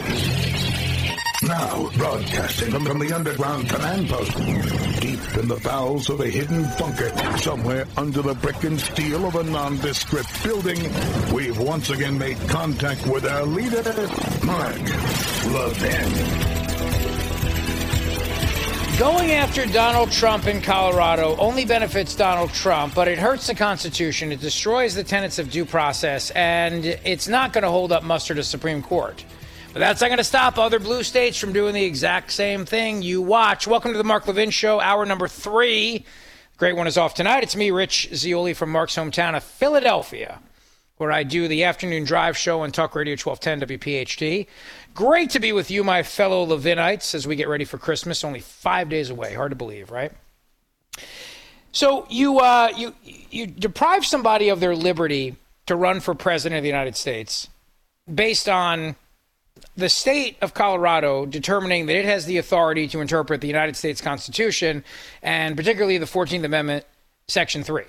Now, broadcasting from, from the underground command post, deep in the bowels of a hidden bunker, somewhere under the brick and steel of a nondescript building, we've once again made contact with our leader, Mark Levin. Going after Donald Trump in Colorado only benefits Donald Trump, but it hurts the Constitution. It destroys the tenets of due process, and it's not going to hold up muster to Supreme Court. But that's not going to stop other blue states from doing the exact same thing. You watch. Welcome to the Mark Levin Show, hour number three. Great one is off tonight. It's me, Rich Zeoli, from Mark's hometown of Philadelphia, where I do the afternoon drive show on Talk Radio 1210 WPHT. Great to be with you, my fellow Levinites, as we get ready for Christmas. Only five days away. Hard to believe, right? So you uh, you you deprive somebody of their liberty to run for president of the United States based on the state of Colorado determining that it has the authority to interpret the United States Constitution and particularly the 14th Amendment Section 3.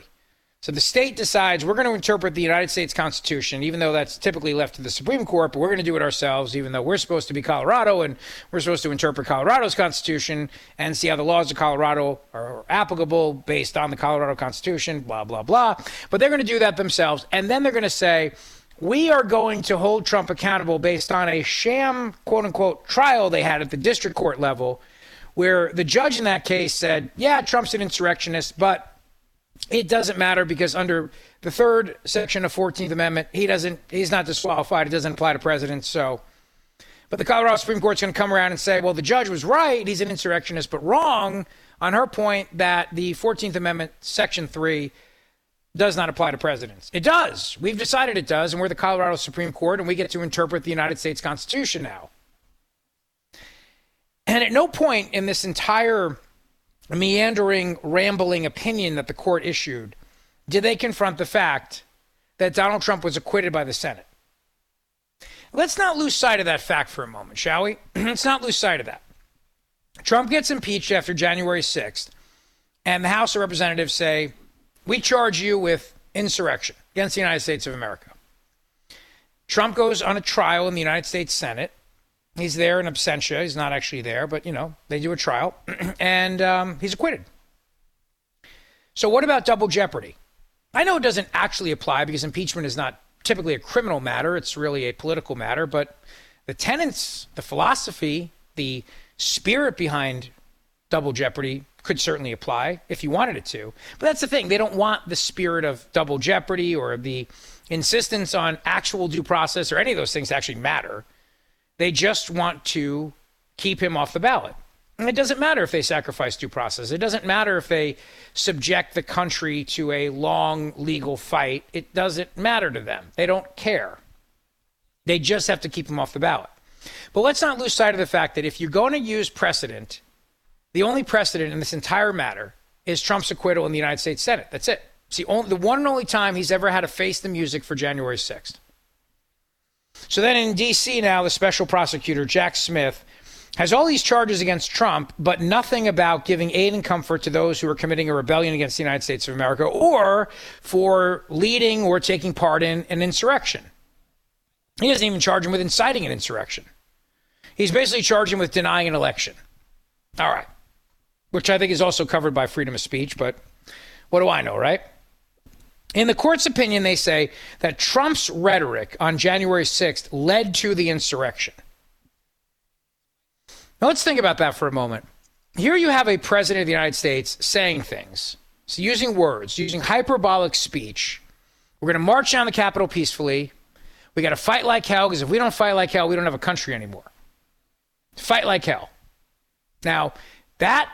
So the state decides we're going to interpret the United States Constitution, even though that's typically left to the Supreme Court, but we're going to do it ourselves, even though we're supposed to be Colorado and we're supposed to interpret Colorado's Constitution and see how the laws of Colorado are applicable based on the Colorado Constitution, blah, blah, blah. But they're going to do that themselves. And then they're going to say, we are going to hold Trump accountable based on a sham, quote unquote, trial they had at the district court level, where the judge in that case said, yeah, Trump's an insurrectionist, but it doesn't matter because under the third section of 14th Amendment, he doesn't he's not disqualified. It doesn't apply to presidents. So but the Colorado Supreme Court's going to come around and say, well, the judge was right. He's an insurrectionist, but wrong on her point that the 14th Amendment, Section 3, does not apply to presidents. It does. We've decided it does, and we're the Colorado Supreme Court, and we get to interpret the United States Constitution now. And at no point in this entire meandering, rambling opinion that the court issued, did they confront the fact that Donald Trump was acquitted by the Senate? Let's not lose sight of that fact for a moment, shall we? Let's not lose sight of that. Trump gets impeached after January 6th, and the House of Representatives say, We charge you with insurrection against the United States of America. Trump goes on a trial in the United States Senate He's there in absentia. He's not actually there, but you know they do a trial, and um, he's acquitted. So what about double jeopardy? I know it doesn't actually apply because impeachment is not typically a criminal matter; it's really a political matter. But the tenets, the philosophy, the spirit behind double jeopardy could certainly apply if you wanted it to. But that's the thing; they don't want the spirit of double jeopardy or the insistence on actual due process or any of those things to actually matter. They just want to keep him off the ballot. And it doesn't matter if they sacrifice due process. It doesn't matter if they subject the country to a long legal fight. It doesn't matter to them. They don't care. They just have to keep him off the ballot. But let's not lose sight of the fact that if you're going to use precedent, the only precedent in this entire matter is Trump's acquittal in the United States Senate. That's it. It's the, only, the one and only time he's ever had to face the music for January 6th. So then in D.C. now, the special prosecutor, Jack Smith, has all these charges against Trump, but nothing about giving aid and comfort to those who are committing a rebellion against the United States of America or for leading or taking part in an insurrection. He doesn't even charge him with inciting an insurrection. He's basically charging him with denying an election. All right. Which I think is also covered by freedom of speech, but what do I know, right? In the court's opinion, they say that Trump's rhetoric on January 6th led to the insurrection. Now, let's think about that for a moment. Here you have a president of the United States saying things, so using words, using hyperbolic speech. We're going to march down the Capitol peacefully. We got to fight like hell because if we don't fight like hell, we don't have a country anymore. Fight like hell. Now, that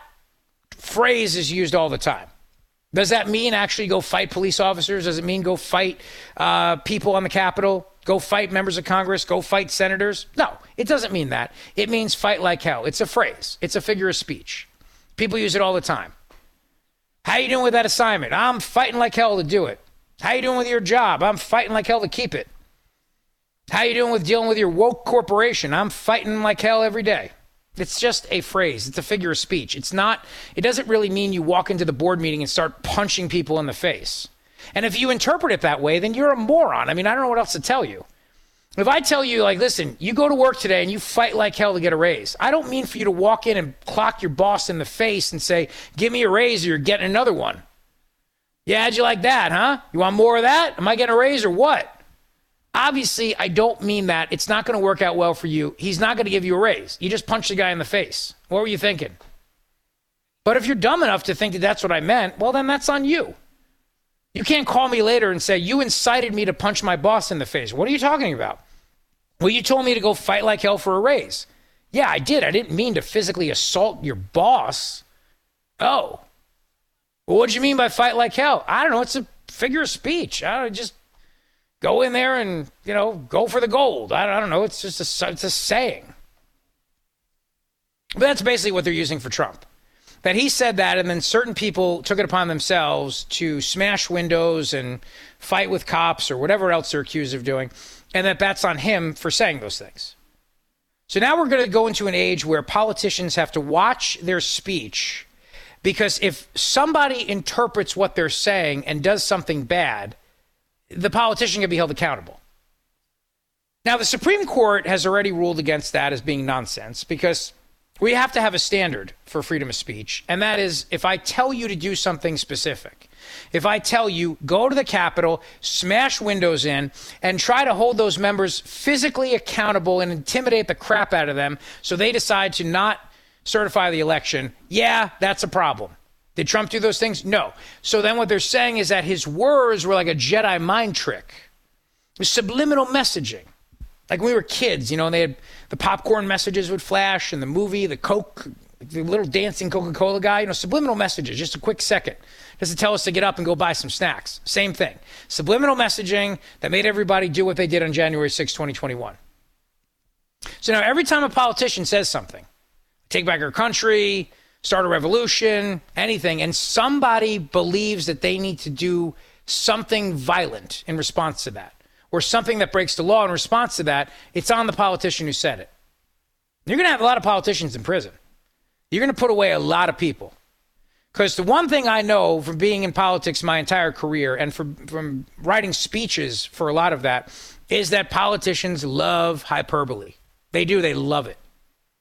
phrase is used all the time. Does that mean actually go fight police officers? Does it mean go fight uh, people on the Capitol? Go fight members of Congress? Go fight senators? No, it doesn't mean that. It means fight like hell. It's a phrase. It's a figure of speech. People use it all the time. How you doing with that assignment? I'm fighting like hell to do it. How you doing with your job? I'm fighting like hell to keep it. How you doing with dealing with your woke corporation? I'm fighting like hell every day. It's just a phrase. It's a figure of speech. It's not, it doesn't really mean you walk into the board meeting and start punching people in the face. And if you interpret it that way, then you're a moron. I mean, I don't know what else to tell you. If I tell you, like, listen, you go to work today and you fight like hell to get a raise, I don't mean for you to walk in and clock your boss in the face and say, give me a raise or you're getting another one. Yeah, how'd you like that, huh? You want more of that? Am I getting a raise or what? Obviously, I don't mean that. It's not going to work out well for you. He's not going to give you a raise. You just punched the guy in the face. What were you thinking? But if you're dumb enough to think that that's what I meant, well, then that's on you. You can't call me later and say, You incited me to punch my boss in the face. What are you talking about? Well, you told me to go fight like hell for a raise. Yeah, I did. I didn't mean to physically assault your boss. Oh. Well, what do you mean by fight like hell? I don't know. It's a figure of speech. I just go in there and you know go for the gold. I, I don't know. It's just a it's a saying. But that's basically what they're using for Trump. That he said that, and then certain people took it upon themselves to smash windows and fight with cops or whatever else they're accused of doing, and that that's on him for saying those things. So now we're going to go into an age where politicians have to watch their speech Because if somebody interprets what they're saying and does something bad, the politician can be held accountable. Now, the Supreme Court has already ruled against that as being nonsense because we have to have a standard for freedom of speech. And that is if I tell you to do something specific, if I tell you, go to the Capitol, smash windows in, and try to hold those members physically accountable and intimidate the crap out of them so they decide to not certify the election, yeah, that's a problem. Did Trump do those things? No. So then what they're saying is that his words were like a Jedi mind trick. Subliminal messaging. Like when we were kids, you know, and they had the popcorn messages would flash and the movie, the Coke, the little dancing Coca Cola guy, you know, subliminal messages, just a quick second, just to tell us to get up and go buy some snacks. Same thing. Subliminal messaging that made everybody do what they did on January 6, 2021. So now every time a politician says something, take back our country, start a revolution, anything, and somebody believes that they need to do something violent in response to that or something that breaks the law in response to that, it's on the politician who said it. You're going to have a lot of politicians in prison. You're going to put away a lot of people. Because the one thing I know from being in politics my entire career and from, from writing speeches for a lot of that is that politicians love hyperbole. They do, they love it.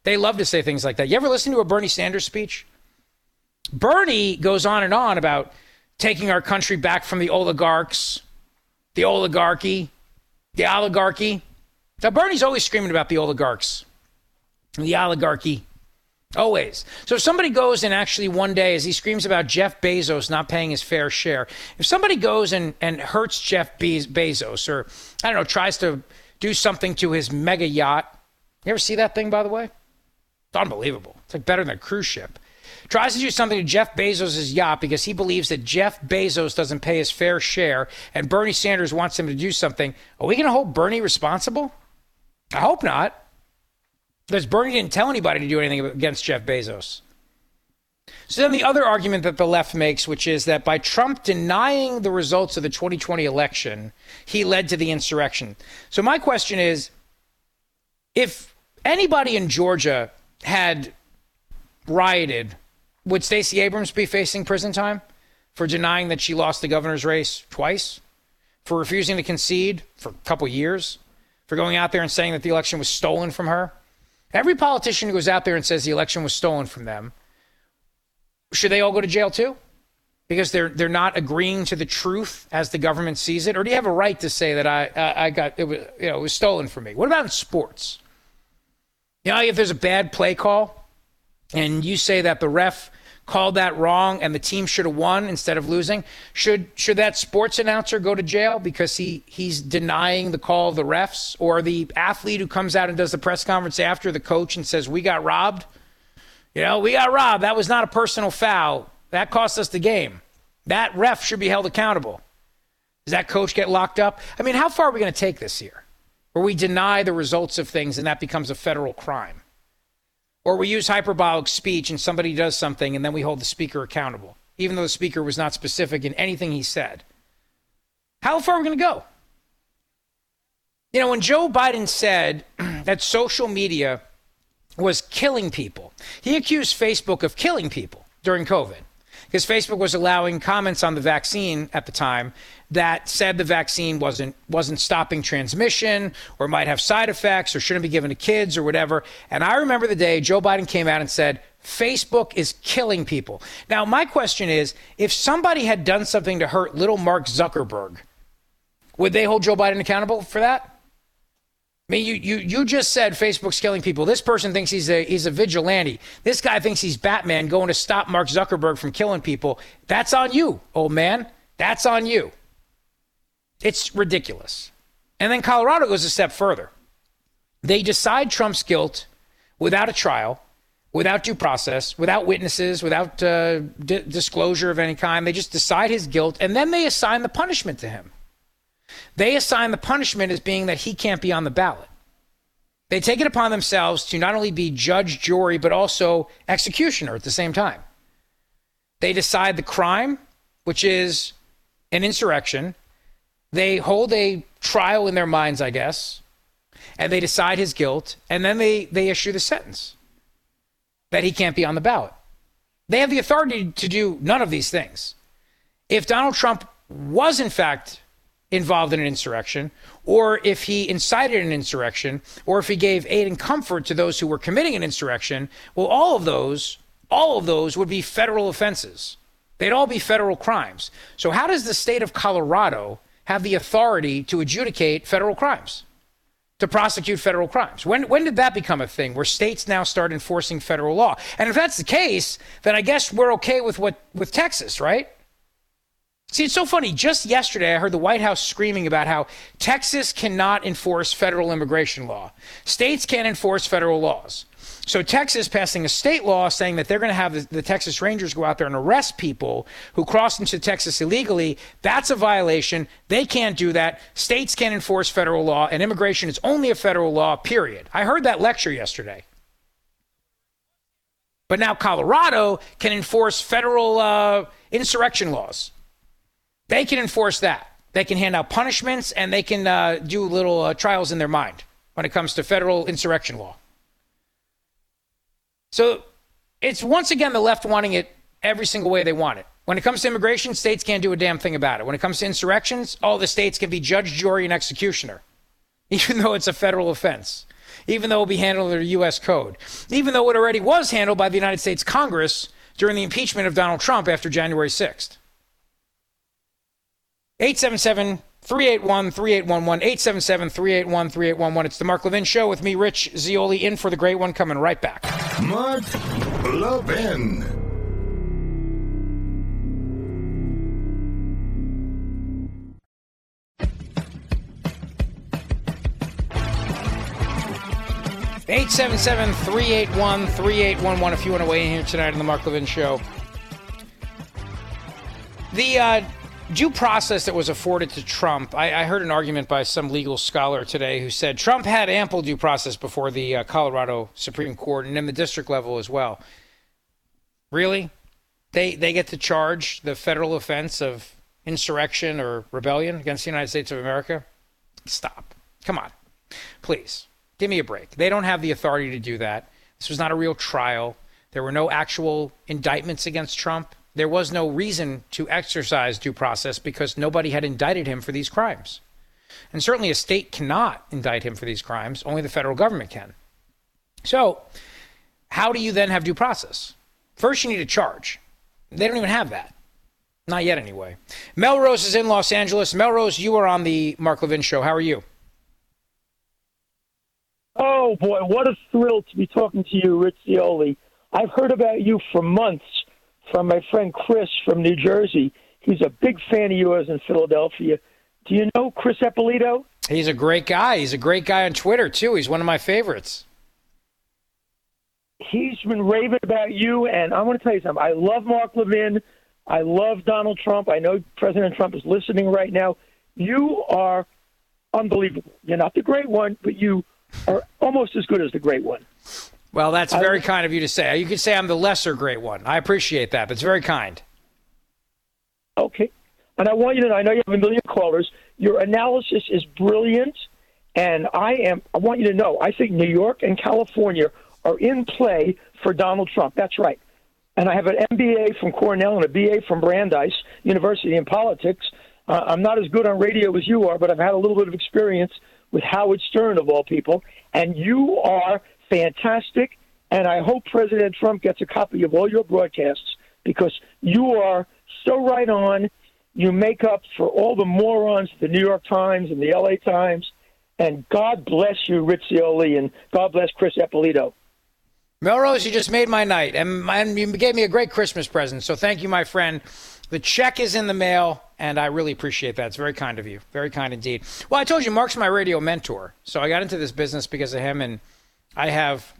They love to say things like that. You ever listen to a Bernie Sanders speech? Bernie goes on and on about taking our country back from the oligarchs, the oligarchy, the oligarchy. Now, Bernie's always screaming about the oligarchs, the oligarchy, always. So if somebody goes and actually one day, as he screams about Jeff Bezos not paying his fair share, if somebody goes and, and hurts Jeff Be- Bezos or, I don't know, tries to do something to his mega yacht, you ever see that thing, by the way? It's unbelievable. It's like better than a cruise ship tries to do something to Jeff Bezos' yacht because he believes that Jeff Bezos doesn't pay his fair share and Bernie Sanders wants him to do something, are we going to hold Bernie responsible? I hope not. Because Bernie didn't tell anybody to do anything against Jeff Bezos. So then the other argument that the left makes, which is that by Trump denying the results of the 2020 election, he led to the insurrection. So my question is if anybody in Georgia had rioted would Stacey Abrams be facing prison time for denying that she lost the governor's race twice? For refusing to concede for a couple years? For going out there and saying that the election was stolen from her? Every politician who goes out there and says the election was stolen from them, should they all go to jail too? Because they're they're not agreeing to the truth as the government sees it, or do you have a right to say that I I, I got it was you know it was stolen from me? What about in sports? You know, if there's a bad play call, and you say that the ref called that wrong and the team should have won instead of losing, should should that sports announcer go to jail because he he's denying the call of the refs or the athlete who comes out and does the press conference after the coach and says we got robbed? You know, we got robbed. That was not a personal foul. That cost us the game. That ref should be held accountable. Does that coach get locked up? I mean, how far are we going to take this here? Where we deny the results of things and that becomes a federal crime? Or we use hyperbolic speech and somebody does something and then we hold the speaker accountable, even though the speaker was not specific in anything he said. How far are we going to go? You know, when Joe Biden said that social media was killing people, he accused Facebook of killing people during COVID because Facebook was allowing comments on the vaccine at the time that said the vaccine wasn't wasn't stopping transmission or might have side effects or shouldn't be given to kids or whatever. And I remember the day Joe Biden came out and said Facebook is killing people. Now my question is if somebody had done something to hurt little Mark Zuckerberg, would they hold Joe Biden accountable for that? I mean, you, you, you just said Facebook's killing people. This person thinks he's a, he's a vigilante. This guy thinks he's Batman going to stop Mark Zuckerberg from killing people. That's on you, old man. That's on you. It's ridiculous. And then Colorado goes a step further. They decide Trump's guilt without a trial, without due process, without witnesses, without uh, di- disclosure of any kind. They just decide his guilt, and then they assign the punishment to him. They assign the punishment as being that he can't be on the ballot. They take it upon themselves to not only be judge, jury, but also executioner at the same time. They decide the crime, which is an insurrection, they hold a trial in their minds, I guess, and they decide his guilt, and then they, they issue the sentence that he can't be on the ballot. They have the authority to do none of these things. If Donald Trump was, in fact, involved in an insurrection, or if he incited an insurrection, or if he gave aid and comfort to those who were committing an insurrection, well, all of those, all of those would be federal offenses. They'd all be federal crimes. So, how does the state of Colorado have the authority to adjudicate federal crimes, to prosecute federal crimes? When, when did that become a thing where states now start enforcing federal law? And if that's the case, then I guess we're okay with what with Texas, right? See, it's so funny. Just yesterday, I heard the White House screaming about how Texas cannot enforce federal immigration law. States can't enforce federal laws. So Texas passing a state law saying that they're going to have the, the, Texas Rangers go out there and arrest people who cross into Texas illegally. That's a violation. They can't do that. States can't enforce federal law, and immigration is only a federal law, period. I heard that lecture yesterday. But now Colorado can enforce federal uh, insurrection laws. They can enforce that. They can hand out punishments and they can uh, do little uh, trials in their mind when it comes to federal insurrection law. So it's once again the left wanting it every single way they want it. When it comes to immigration, states can't do a damn thing about it. When it comes to insurrections, all the states can be judge, jury, and executioner, even though it's a federal offense, even though it'll be handled under U.S. code, even though it already was handled by the United States Congress during the impeachment of Donald Trump after January 6th. 877 381 3811. 877 381 3811. It's the Mark Levin Show with me, Rich Zeoli, in for the great one, coming right back. Mark Levin. Eight seven seven three eight one three eight one one. If you want to weigh in here tonight on the Mark Levin Show, the uh, due process that was afforded to Trump. I, I, heard an argument by some legal scholar today who said Trump had ample due process before the uh, Colorado Supreme Court and in the district level as well. Really? They they get to charge the federal offense of insurrection or rebellion against the United States of America? Stop. Come on. Please. Give me a break. They don't have the authority to do that. This was not a real trial. There were no actual indictments against Trump there was no reason to exercise due process because nobody had indicted him for these crimes. And certainly a state cannot indict him for these crimes, only the federal government can. So, how do you then have due process? First, you need a charge. They don't even have that. Not yet, anyway. Melrose is in Los Angeles. Melrose, you are on the Mark Levin show. How are you? Oh, boy, what a thrill to be talking to you, Rich I've heard about you for months from my friend Chris from New Jersey. He's a big fan of yours in Philadelphia. Do you know Chris Eppolito? He's a great guy. He's a great guy on Twitter, too. He's one of my favorites. He's been raving about you, and I want to tell you something. I love Mark Levin. I love Donald Trump. I know President Trump is listening right now. You are unbelievable. You're not the great one, but you are almost as good as the great one. Well, that's very I, kind of you to say. You could say I'm the lesser great one. I appreciate that. That's very kind. Okay. And I want you to know, I know you have a million callers. Your analysis is brilliant. And I am, I want you to know, I think New York and California are in play for Donald Trump. That's right. And I have an MBA from Cornell and a BA from Brandeis University in politics. Uh, I'm not as good on radio as you are, but I've had a little bit of experience with Howard Stern, of all people. And you are fantastic. And I hope President Trump gets a copy of all your broadcasts because you are so right on. You make up for all the morons, the New York Times and the LA Times. And God bless you, Rich Zeoli, and God bless Chris Eppolito. Melrose, you just made my night, and, and you gave me a great Christmas present. So thank you, my friend. The check is in the mail, and I really appreciate that. It's very kind of you. Very kind indeed. Well, I told you, Mark's my radio mentor. So I got into this business because of him, and – I have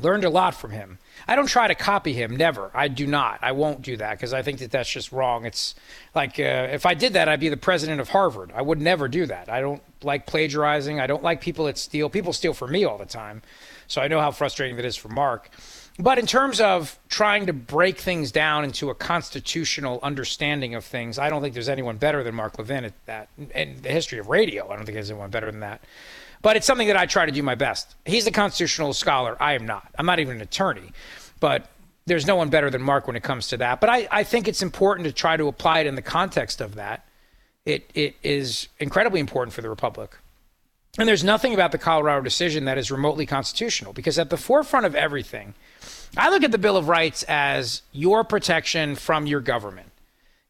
learned a lot from him. I don't try to copy him, never. I do not. I won't do that because I think that that's just wrong. It's like uh, if I did that, I'd be the president of Harvard. I would never do that. I don't like plagiarizing. I don't like people that steal. People steal from me all the time. So I know how frustrating that is for Mark. But in terms of trying to break things down into a constitutional understanding of things, I don't think there's anyone better than Mark Levin at that. In the history of radio, I don't think there's anyone better than that. But it's something that I try to do my best. He's a constitutional scholar. I am not. I'm not even an attorney. But there's no one better than Mark when it comes to that. But I, I think it's important to try to apply it in the context of that. It it is incredibly important for the republic. And there's nothing about the Colorado decision that is remotely constitutional because at the forefront of everything, I look at the Bill of Rights as your protection from your government.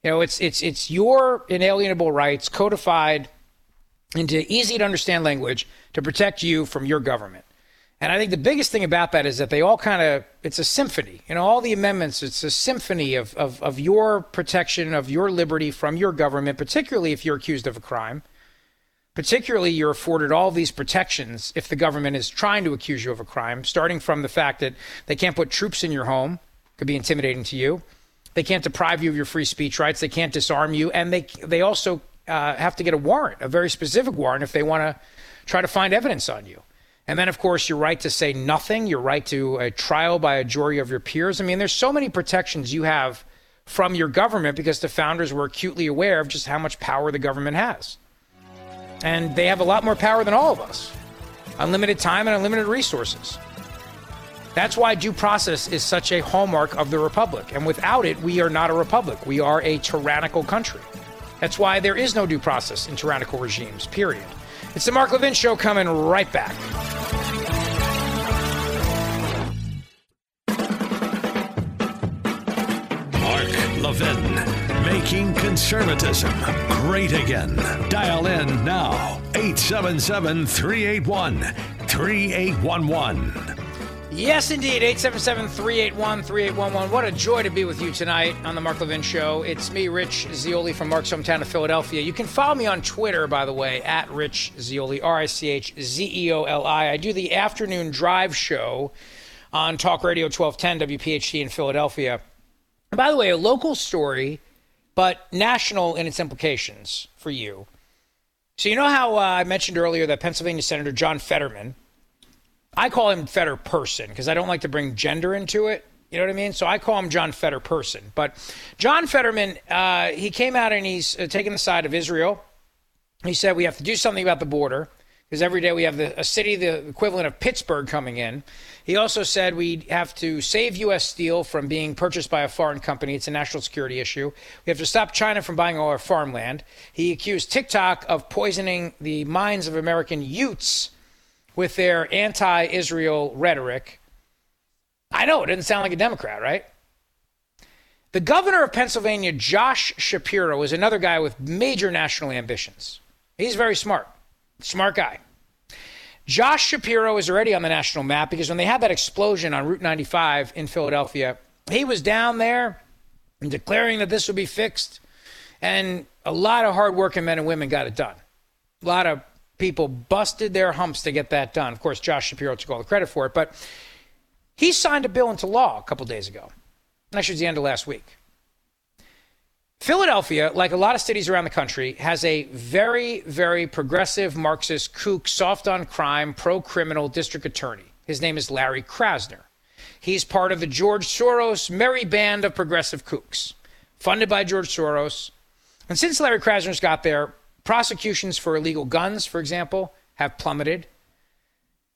You know, it's it's it's your inalienable rights codified into easy to understand language to protect you from your government. And I think the biggest thing about that is that they all kind of, it's a symphony. You know, all the amendments, it's a symphony of, of, of your protection, of your liberty from your government, particularly if you're accused of a crime. Particularly, you're afforded all these protections if the government is trying to accuse you of a crime, starting from the fact that they can't put troops in your home, could be intimidating to you. They can't deprive you of your free speech rights. They can't disarm you. And they, they also uh, have to get a warrant, a very specific warrant, if they want to try to find evidence on you. And then, of course, your right to say nothing, your right to a trial by a jury of your peers. I mean, there's so many protections you have from your government because the founders were acutely aware of just how much power the government has. And they have a lot more power than all of us unlimited time and unlimited resources. That's why due process is such a hallmark of the republic. And without it, we are not a republic. We are a tyrannical country. That's why there is no due process in tyrannical regimes, period. It's the Mark Levin Show coming right back. Mark Levin, making conservatism great again. Dial in now, 877 381 3811. Yes, indeed. 877 381 3811. What a joy to be with you tonight on The Mark Levin Show. It's me, Rich Zeoli from Mark's hometown of Philadelphia. You can follow me on Twitter, by the way, at Rich Zeoli, R I C H Z E O L I. I do the afternoon drive show on Talk Radio 1210 WPHT in Philadelphia. And by the way, a local story, but national in its implications for you. So, you know how uh, I mentioned earlier that Pennsylvania Senator John Fetterman, I call him Fetter Person because I don't like to bring gender into it. You know what I mean? So I call him John Fetter Person. But John Fetterman, uh, he came out and he's uh, taking the side of Israel. He said we have to do something about the border because every day we have the, a city the equivalent of Pittsburgh coming in. He also said we have to save U.S. steel from being purchased by a foreign company. It's a national security issue. We have to stop China from buying all our farmland. He accused TikTok of poisoning the minds of American youths with their anti Israel rhetoric. I know it doesn't sound like a Democrat, right? The governor of Pennsylvania, Josh Shapiro, is another guy with major national ambitions. He's very smart, smart guy. Josh Shapiro is already on the national map because when they had that explosion on Route 95 in Philadelphia, he was down there and declaring that this would be fixed. And a lot of hardworking men and women got it done. A lot of people busted their humps to get that done. Of course, Josh Shapiro took all the credit for it, but he signed a bill into law a couple days ago. Actually, it was the end of last week. Philadelphia, like a lot of cities around the country, has a very, very progressive Marxist kook, soft on crime, pro criminal district attorney. His name is Larry Krasner. He's part of the George Soros merry band of progressive kooks, funded by George Soros. And since Larry Krasner's got there, prosecutions for illegal guns, for example, have plummeted.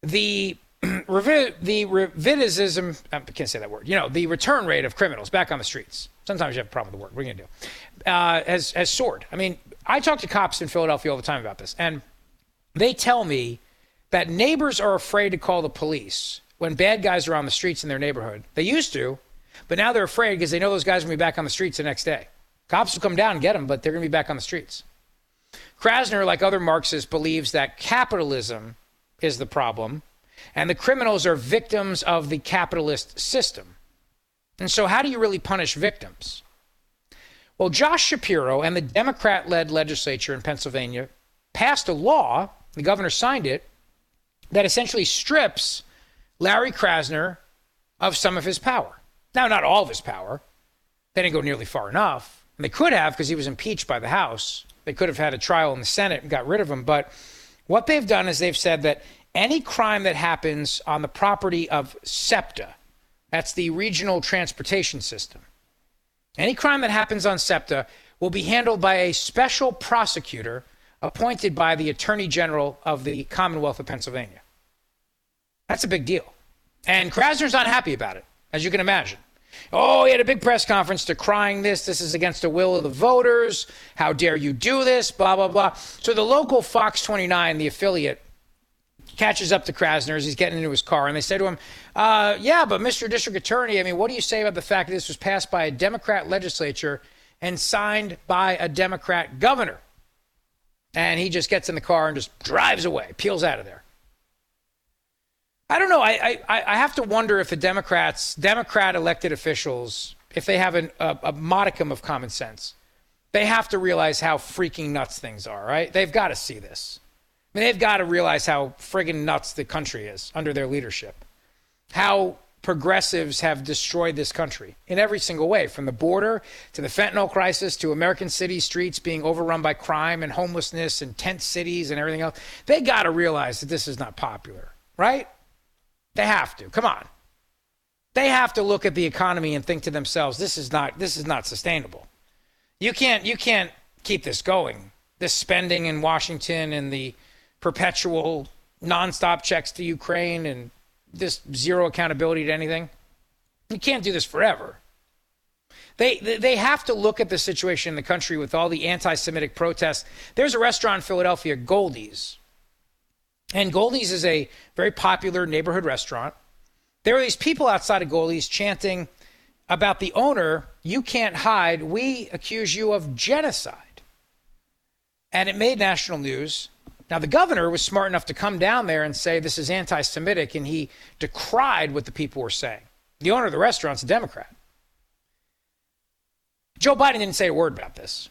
The the revivism, I can't say that word, you know, the return rate of criminals back on the streets. Sometimes you have a problem with the word. What are you going to do? Uh, has, has soared. I mean, I talk to cops in Philadelphia all the time about this, and they tell me that neighbors are afraid to call the police when bad guys are on the streets in their neighborhood. They used to, but now they're afraid because they know those guys to be back on the streets the next day. Cops will come down and get them, but they're going to be back on the streets. Krasner, like other Marxists, believes that capitalism is the problem and the criminals are victims of the capitalist system. And so, how do you really punish victims? Well, Josh Shapiro and the Democrat led legislature in Pennsylvania passed a law, the governor signed it, that essentially strips Larry Krasner of some of his power. Now, not all of his power. They didn't go nearly far enough. And they could have because he was impeached by the House. They could have had a trial in the Senate and got rid of him. But what they've done is they've said that any crime that happens on the property of SEPTA, that's the regional transportation system, any crime that happens on SEPTA will be handled by a special prosecutor appointed by the Attorney General of the Commonwealth of Pennsylvania. That's a big deal. And Krasner's not happy about it, as you can imagine. Oh, he had a big press conference decrying this. This is against the will of the voters. How dare you do this? Blah, blah, blah. So the local Fox 29, the affiliate, catches up to Krasner as he's getting into his car. And they say to him, uh, Yeah, but Mr. District Attorney, I mean, what do you say about the fact that this was passed by a Democrat legislature and signed by a Democrat governor? And he just gets in the car and just drives away, peels out of there. I don't know. I, I, I have to wonder if the Democrats, Democrat elected officials, if they have an, a, a modicum of common sense, they have to realize how freaking nuts things are, right? They've got to see this. I mean, they've got to realize how friggin' nuts the country is under their leadership. How progressives have destroyed this country in every single way, from the border to the fentanyl crisis to American city streets being overrun by crime and homelessness and tent cities and everything else. They got to realize that this is not popular, right? They have to. Come on. They have to look at the economy and think to themselves, this is not this is not sustainable. You can't you can't keep this going. This spending in Washington and the perpetual nonstop checks to Ukraine and this zero accountability to anything. You can't do this forever. They, they have to look at the situation in the country with all the anti Semitic protests. There's a restaurant in Philadelphia, Goldie's, and Goldie's is a very popular neighborhood restaurant. There are these people outside of Goldie's chanting about the owner, you can't hide, we accuse you of genocide. And it made national news. Now, the governor was smart enough to come down there and say this is anti Semitic, and he decried what the people were saying. The owner of the restaurant's a Democrat. Joe Biden didn't say a word about this.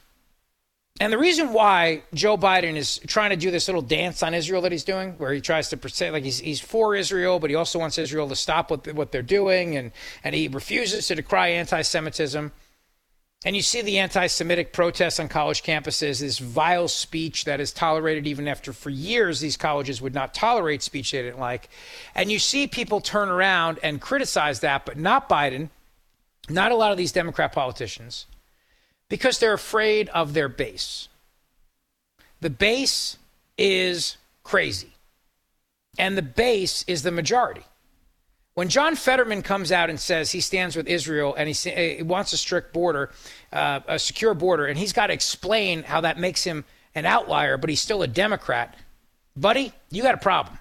And the reason why Joe Biden is trying to do this little dance on Israel that he's doing, where he tries to pretend like he's, he's for Israel, but he also wants Israel to stop what, what they're doing, and, and he refuses to decry anti Semitism. And you see the anti Semitic protests on college campuses, this vile speech that is tolerated even after for years these colleges would not tolerate speech they didn't like. And you see people turn around and criticize that, but not Biden, not a lot of these Democrat politicians because they're afraid of their base. The base is crazy, and the base is the majority. When John Fetterman comes out and says he stands with Israel and he, he wants a strict border, uh, a secure border, and he's got to explain how that makes him an outlier, but he's still a Democrat, buddy, you got a problem.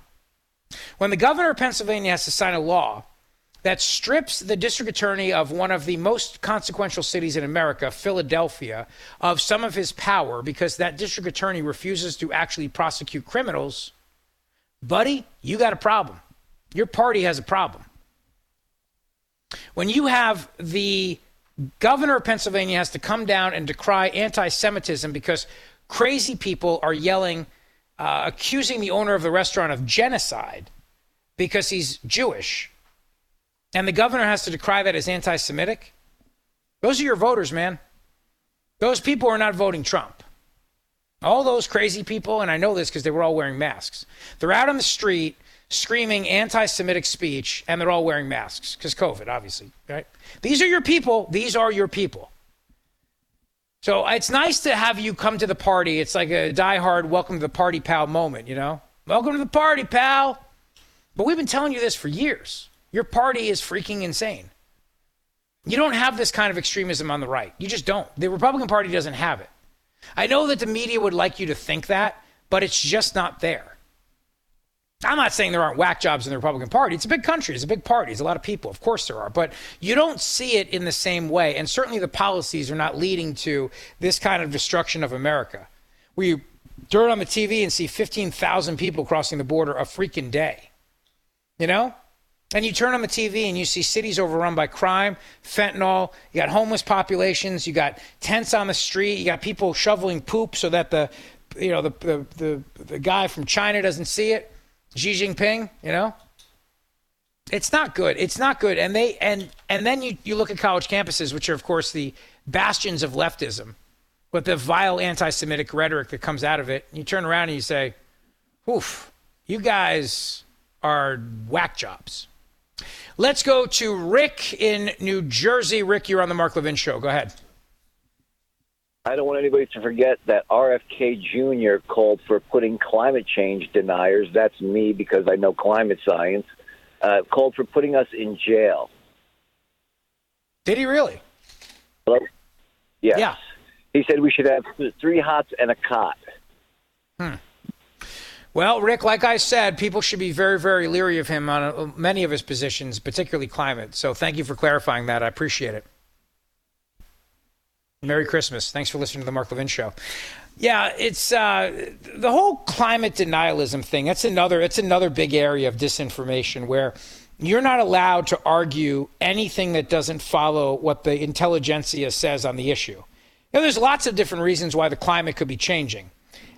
When the governor of Pennsylvania has to sign a law that strips the district attorney of one of the most consequential cities in America, Philadelphia, of some of his power because that district attorney refuses to actually prosecute criminals, buddy, you got a problem. Your party has a problem. When you have the governor of Pennsylvania has to come down and decry anti Semitism because crazy people are yelling, uh, accusing the owner of the restaurant of genocide because he's Jewish and the governor has to decry that as anti Semitic, those are your voters, man. Those people are not voting Trump. All those crazy people, and I know this because they were all wearing masks, they're out on the street screaming anti Semitic speech, and they're all wearing masks because COVID, obviously, right? These are your people. These are your people. So it's nice to have you come to the party. It's like a die-hard welcome to the party, pal moment, you know? Welcome to the party, pal. But we've been telling you this for years. Your party is freaking insane. You don't have this kind of extremism on the right. You just don't. The Republican Party doesn't have it. I know that the media would like you to think that, but it's just not there. I'm not saying there aren't whack jobs in the Republican Party. It's a big country. It's a big party. It's a lot of people. Of course there are. But you don't see it in the same way. And certainly the policies are not leading to this kind of destruction of America. We turn on the TV and see 15,000 people crossing the border a freaking day. You know? And you turn on the TV and you see cities overrun by crime, fentanyl. You got homeless populations. You got tents on the street. You got people shoveling poop so that the, you know, the the the, the guy from China doesn't see it. Xi Jinping, you know. It's not good. It's not good. And they and and then you you look at college campuses, which are of course the bastions of leftism, with the vile anti-Semitic rhetoric that comes out of it. And you turn around and you say, "Oof, you guys are whack jobs." Let's go to Rick in New Jersey. Rick, you're on the Mark Levin show. Go ahead. I don't want anybody to forget that RFK Jr. called for putting climate change deniers, that's me because I know climate science, uh, called for putting us in jail. Did he really? Hello? Yes. Yeah. He said we should have three hots and a cot. Hmm. Well, Rick, like I said, people should be very, very leery of him on uh, many of his positions, particularly climate. So thank you for clarifying that. I appreciate it. Merry Christmas. Thanks for listening to the Mark Levin Show. Yeah, it's uh, the whole climate denialism thing. That's another. It's another big area of disinformation where you're not allowed to argue anything that doesn't follow what the intelligentsia says on the issue. You know, there's lots of different reasons why the climate could be changing.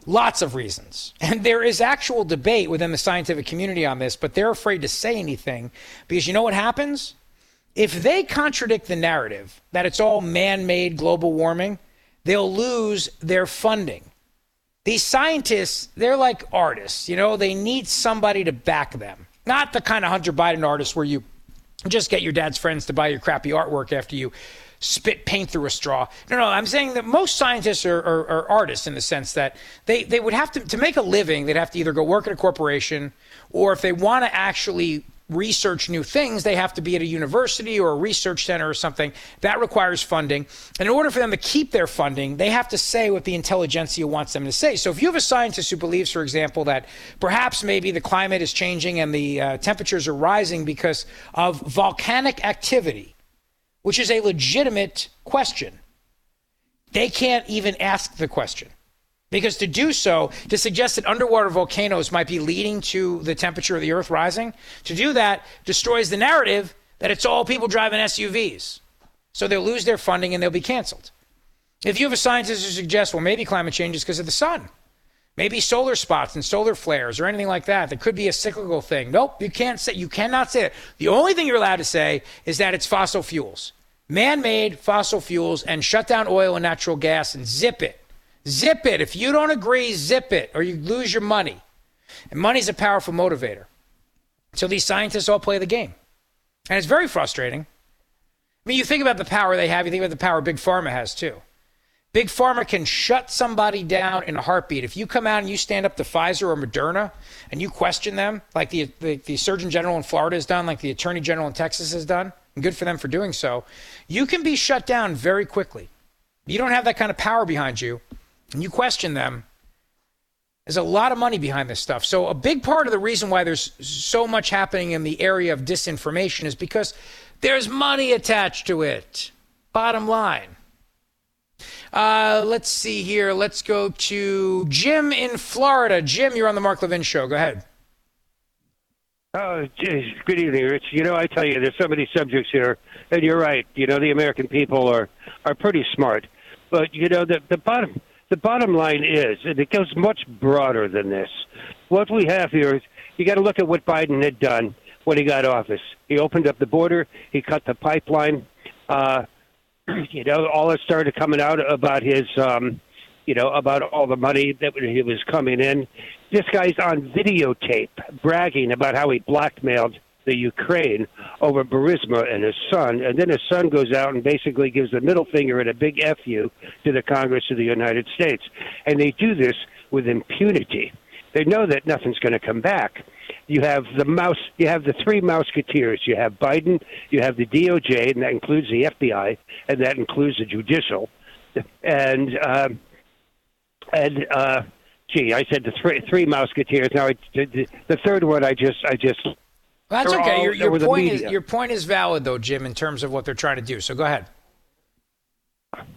Lots of reasons. And there is actual debate within the scientific community on this, but they're afraid to say anything because you know what happens? If they contradict the narrative that it's all man made global warming, they'll lose their funding. These scientists, they're like artists, you know, they need somebody to back them. Not the kind of Hunter Biden artist where you just get your dad's friends to buy your crappy artwork after you spit paint through a straw. No, no, I'm saying that most scientists are, are, are, artists in the sense that they, they would have to, to make a living, they'd have to either go work at a corporation or if they want to actually research new things, they have to be at a university or a research center or something. That requires funding. And in order for them to keep their funding, they have to say what the intelligentsia wants them to say. So if you have a scientist who believes, for example, that perhaps maybe the climate is changing and the uh, temperatures are rising because of volcanic activity, which is a legitimate question, they can't even ask the question. Because to do so, to suggest that underwater volcanoes might be leading to the temperature of the Earth rising, to do that destroys the narrative that it's all people driving SUVs. So they'll lose their funding and they'll be canceled. If you have a scientist who suggests, well, maybe climate change is because of the sun, maybe solar spots and solar flares or anything like that, that could be a cyclical thing. Nope, you can't say, you cannot say it. The only thing you're allowed to say is that it's fossil fuels, man-made fossil fuels, and shut down oil and natural gas and zip it. Zip it. If you don't agree, zip it, or you lose your money. And money's a powerful motivator. So these scientists all play the game. And it's very frustrating. I mean, you think about the power they have, you think about the power Big Pharma has too. Big Pharma can shut somebody down in a heartbeat. If you come out and you stand up to Pfizer or Moderna and you question them, like the, the, the Surgeon General in Florida has done, like the Attorney General in Texas has done, and good for them for doing so, you can be shut down very quickly. You don't have that kind of power behind you and you question them, there's a lot of money behind this stuff. So, a big part of the reason why there's so much happening in the area of disinformation is because there's money attached to it. Bottom line. Uh, let's see here. Let's go to Jim in Florida. Jim, you're on the Mark Levin show. Go ahead. Oh, geez. good evening, Rich. You know, I tell you, there's so many subjects here, and you're right. You know, the American people are are pretty smart, but you know, the the bottom the bottom line is, and it goes much broader than this. What we have here is you got to look at what Biden had done when he got office. He opened up the border. He cut the pipeline. Uh, you know, all that started coming out about his, um, you know, about all the money that he was coming in. This guy's on videotape bragging about how he blackmailed the Ukraine over Burisma and his son, and then his son goes out and basically gives the middle finger and a big fu to the Congress of the United States, and they do this with impunity. They know that nothing's going to come back. You have the mouse. You have the three Mouseketeers. You have Biden. You have the DOJ, and that includes the FBI, and that includes the judicial, and uh, and uh, gee, I said the three three Mouseketeers. Now I, the, the third one, I just I just that's okay. All, your, your point is your point is valid though, Jim, in terms of what they're trying to do. So go ahead.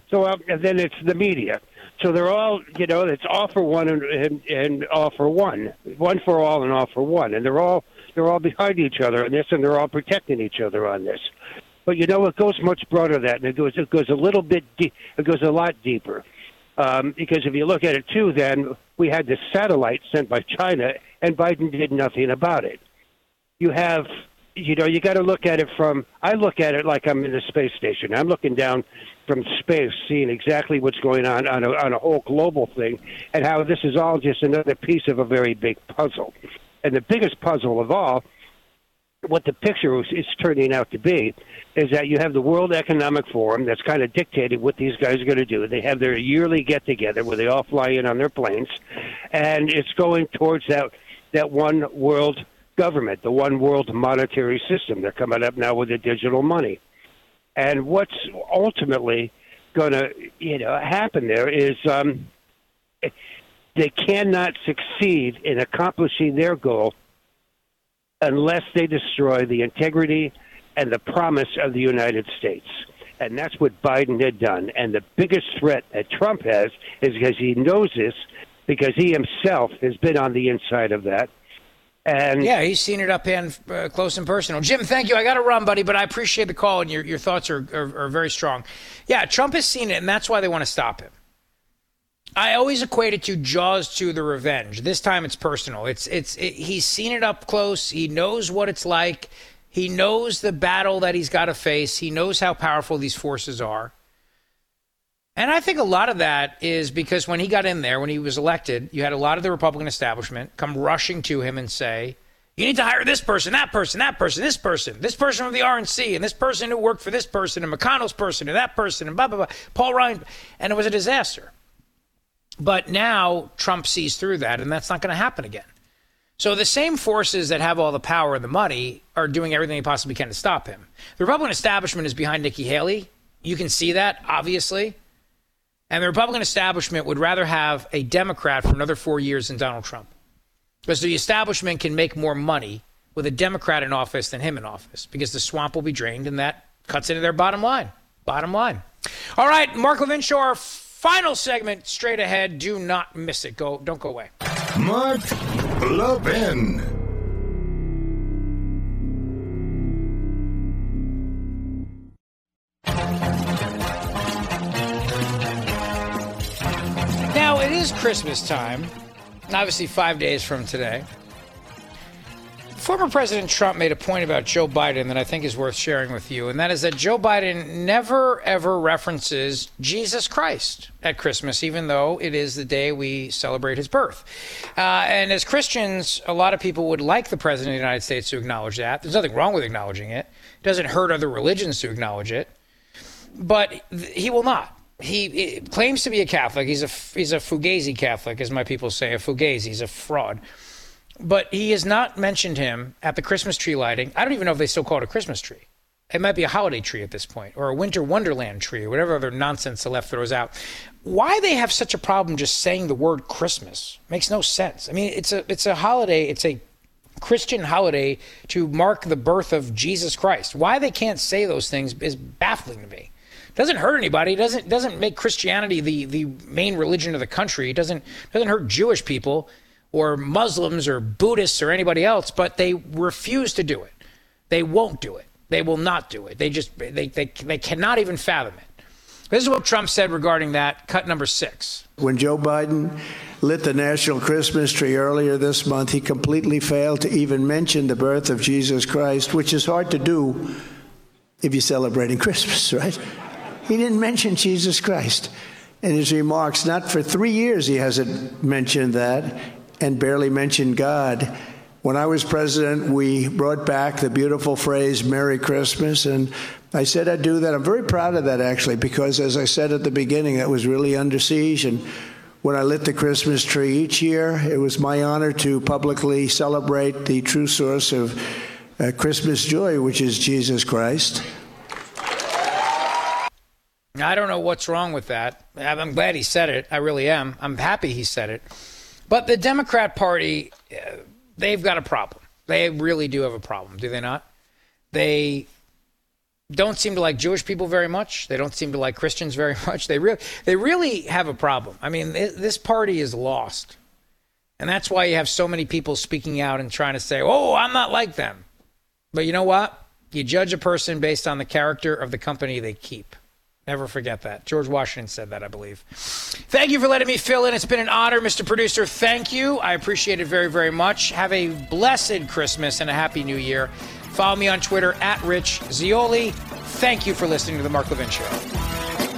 So uh, and then it's the media. So they're all, you know, it's all for one and, and, and all for one, one for all and all for one, and they're all they're all behind each other on this, and they're all protecting each other on this. But you know, it goes much broader than that, and it goes it goes a little bit deep. It goes a lot deeper. Um, because if you look at it too, then we had this satellite sent by China, and Biden did nothing about it you have you know you got to look at it from i look at it like i'm in the space station i'm looking down from space seeing exactly what's going on on a, on a whole global thing and how this is all just another piece of a very big puzzle and the biggest puzzle of all what the picture is turning out to be is that you have the World Economic Forum that's kind of dictating what these guys are going to do. They have their yearly get together where they all fly in on their planes, and it's going towards that that one world government, the one world monetary system. They're coming up now with the digital money. And what's ultimately going to, you know, happen there is um, they cannot succeed in accomplishing their goal unless they destroy the integrity and the promise of the United States. And that's what Biden had done. And the biggest threat that Trump has is because he knows this, because he himself has been on the inside of that. And yeah, he's seen it up in uh, close and personal. Jim, thank you. I got to run, buddy, but I appreciate the call and your, your thoughts are, are, are very strong. Yeah, Trump has seen it, and that's why they want to stop him. I always equate it to Jaws to the revenge. This time it's personal. It's it's it, he's seen it up close. He knows what it's like. He knows the battle that he's got to face. He knows how powerful these forces are. And I think a lot of that is because when he got in there, when he was elected, you had a lot of the Republican establishment come rushing to him and say, you need to hire this person, that person, that person, this person, this person from the RNC, and this person who worked for this person, and McConnell's person, and that person, and blah, blah, blah. Paul Ryan. And it was a disaster. But now Trump sees through that, and that's not going to happen again. So the same forces that have all the power and the money are doing everything they possibly can to stop him. The Republican establishment is behind Nikki Haley. You can see that, obviously. And the Republican establishment would rather have a Democrat for another four years than Donald Trump. Because the establishment can make more money with a Democrat in office than him in office because the swamp will be drained and that cuts into their bottom line. Bottom line. All right, Mark Levin Show, our final segment straight ahead. Do not miss it. Go, don't go away. Mark Levin. Is Christmas time, obviously five days from today. Former President Trump made a point about Joe Biden that I think is worth sharing with you, and that is that Joe Biden never ever references Jesus Christ at Christmas, even though it is the day we celebrate his birth. Uh, and as Christians, a lot of people would like the President of the United States to acknowledge that. There's nothing wrong with acknowledging it, it doesn't hurt other religions to acknowledge it, but he will not he claims to be a Catholic. He's a he's a fugazi Catholic, as my people say. A fugazi. He's a fraud. But he has not mentioned him at the Christmas tree lighting. I don't even know if they still call it a Christmas tree. It might be a holiday tree at this point, or a winter wonderland tree, or whatever other nonsense the left throws out. Why they have such a problem just saying the word Christmas makes no sense. I mean, it's a it's a holiday. It's a Christian holiday to mark the birth of Jesus Christ. Why they can't say those things is baffling to me doesn't hurt anybody. It doesn't doesn't make Christianity the the main religion of the country. It doesn't doesn't hurt Jewish people or Muslims or Buddhists or anybody else. But they refuse to do it. They won't do it. They will not do it. They just they they they cannot even fathom it. This is what Trump said regarding that. Cut number six. When Joe Biden lit the national Christmas tree earlier this month, he completely failed to even mention the birth of Jesus Christ, which is hard to do if you're celebrating Christmas, right? He didn't mention Jesus Christ in his remarks. Not for three years he hasn't mentioned that and barely mentioned God. When I was president, we brought back the beautiful phrase Merry Christmas, and I said I'd do that. I'm very proud of that, actually, because as I said at the beginning, that was really under siege. And when I lit the Christmas tree each year, it was my honor to publicly celebrate the true source of uh, Christmas joy, which is Jesus Christ. I don't know what's wrong with that. I'm glad he said it. I really am. I'm happy he said it. But the Democrat Party, uh, they've got a problem. They really do have a problem, do they not? They don't seem to like Jewish people very much. They don't seem to like Christians very much. They really, they really have a problem. I mean, this party is lost. And that's why you have so many people speaking out and trying to say, oh, I'm not like them. But you know what? You judge a person based on the character of the company they keep. Never forget that. George Washington said that, I believe. Thank you for letting me fill in. It's been an honor, Mr. Producer. Thank you. I appreciate it very, very much. Have a blessed Christmas and a happy new year. Follow me on Twitter at Rich Zeoli. Thank you for listening to The Mark Levin Show.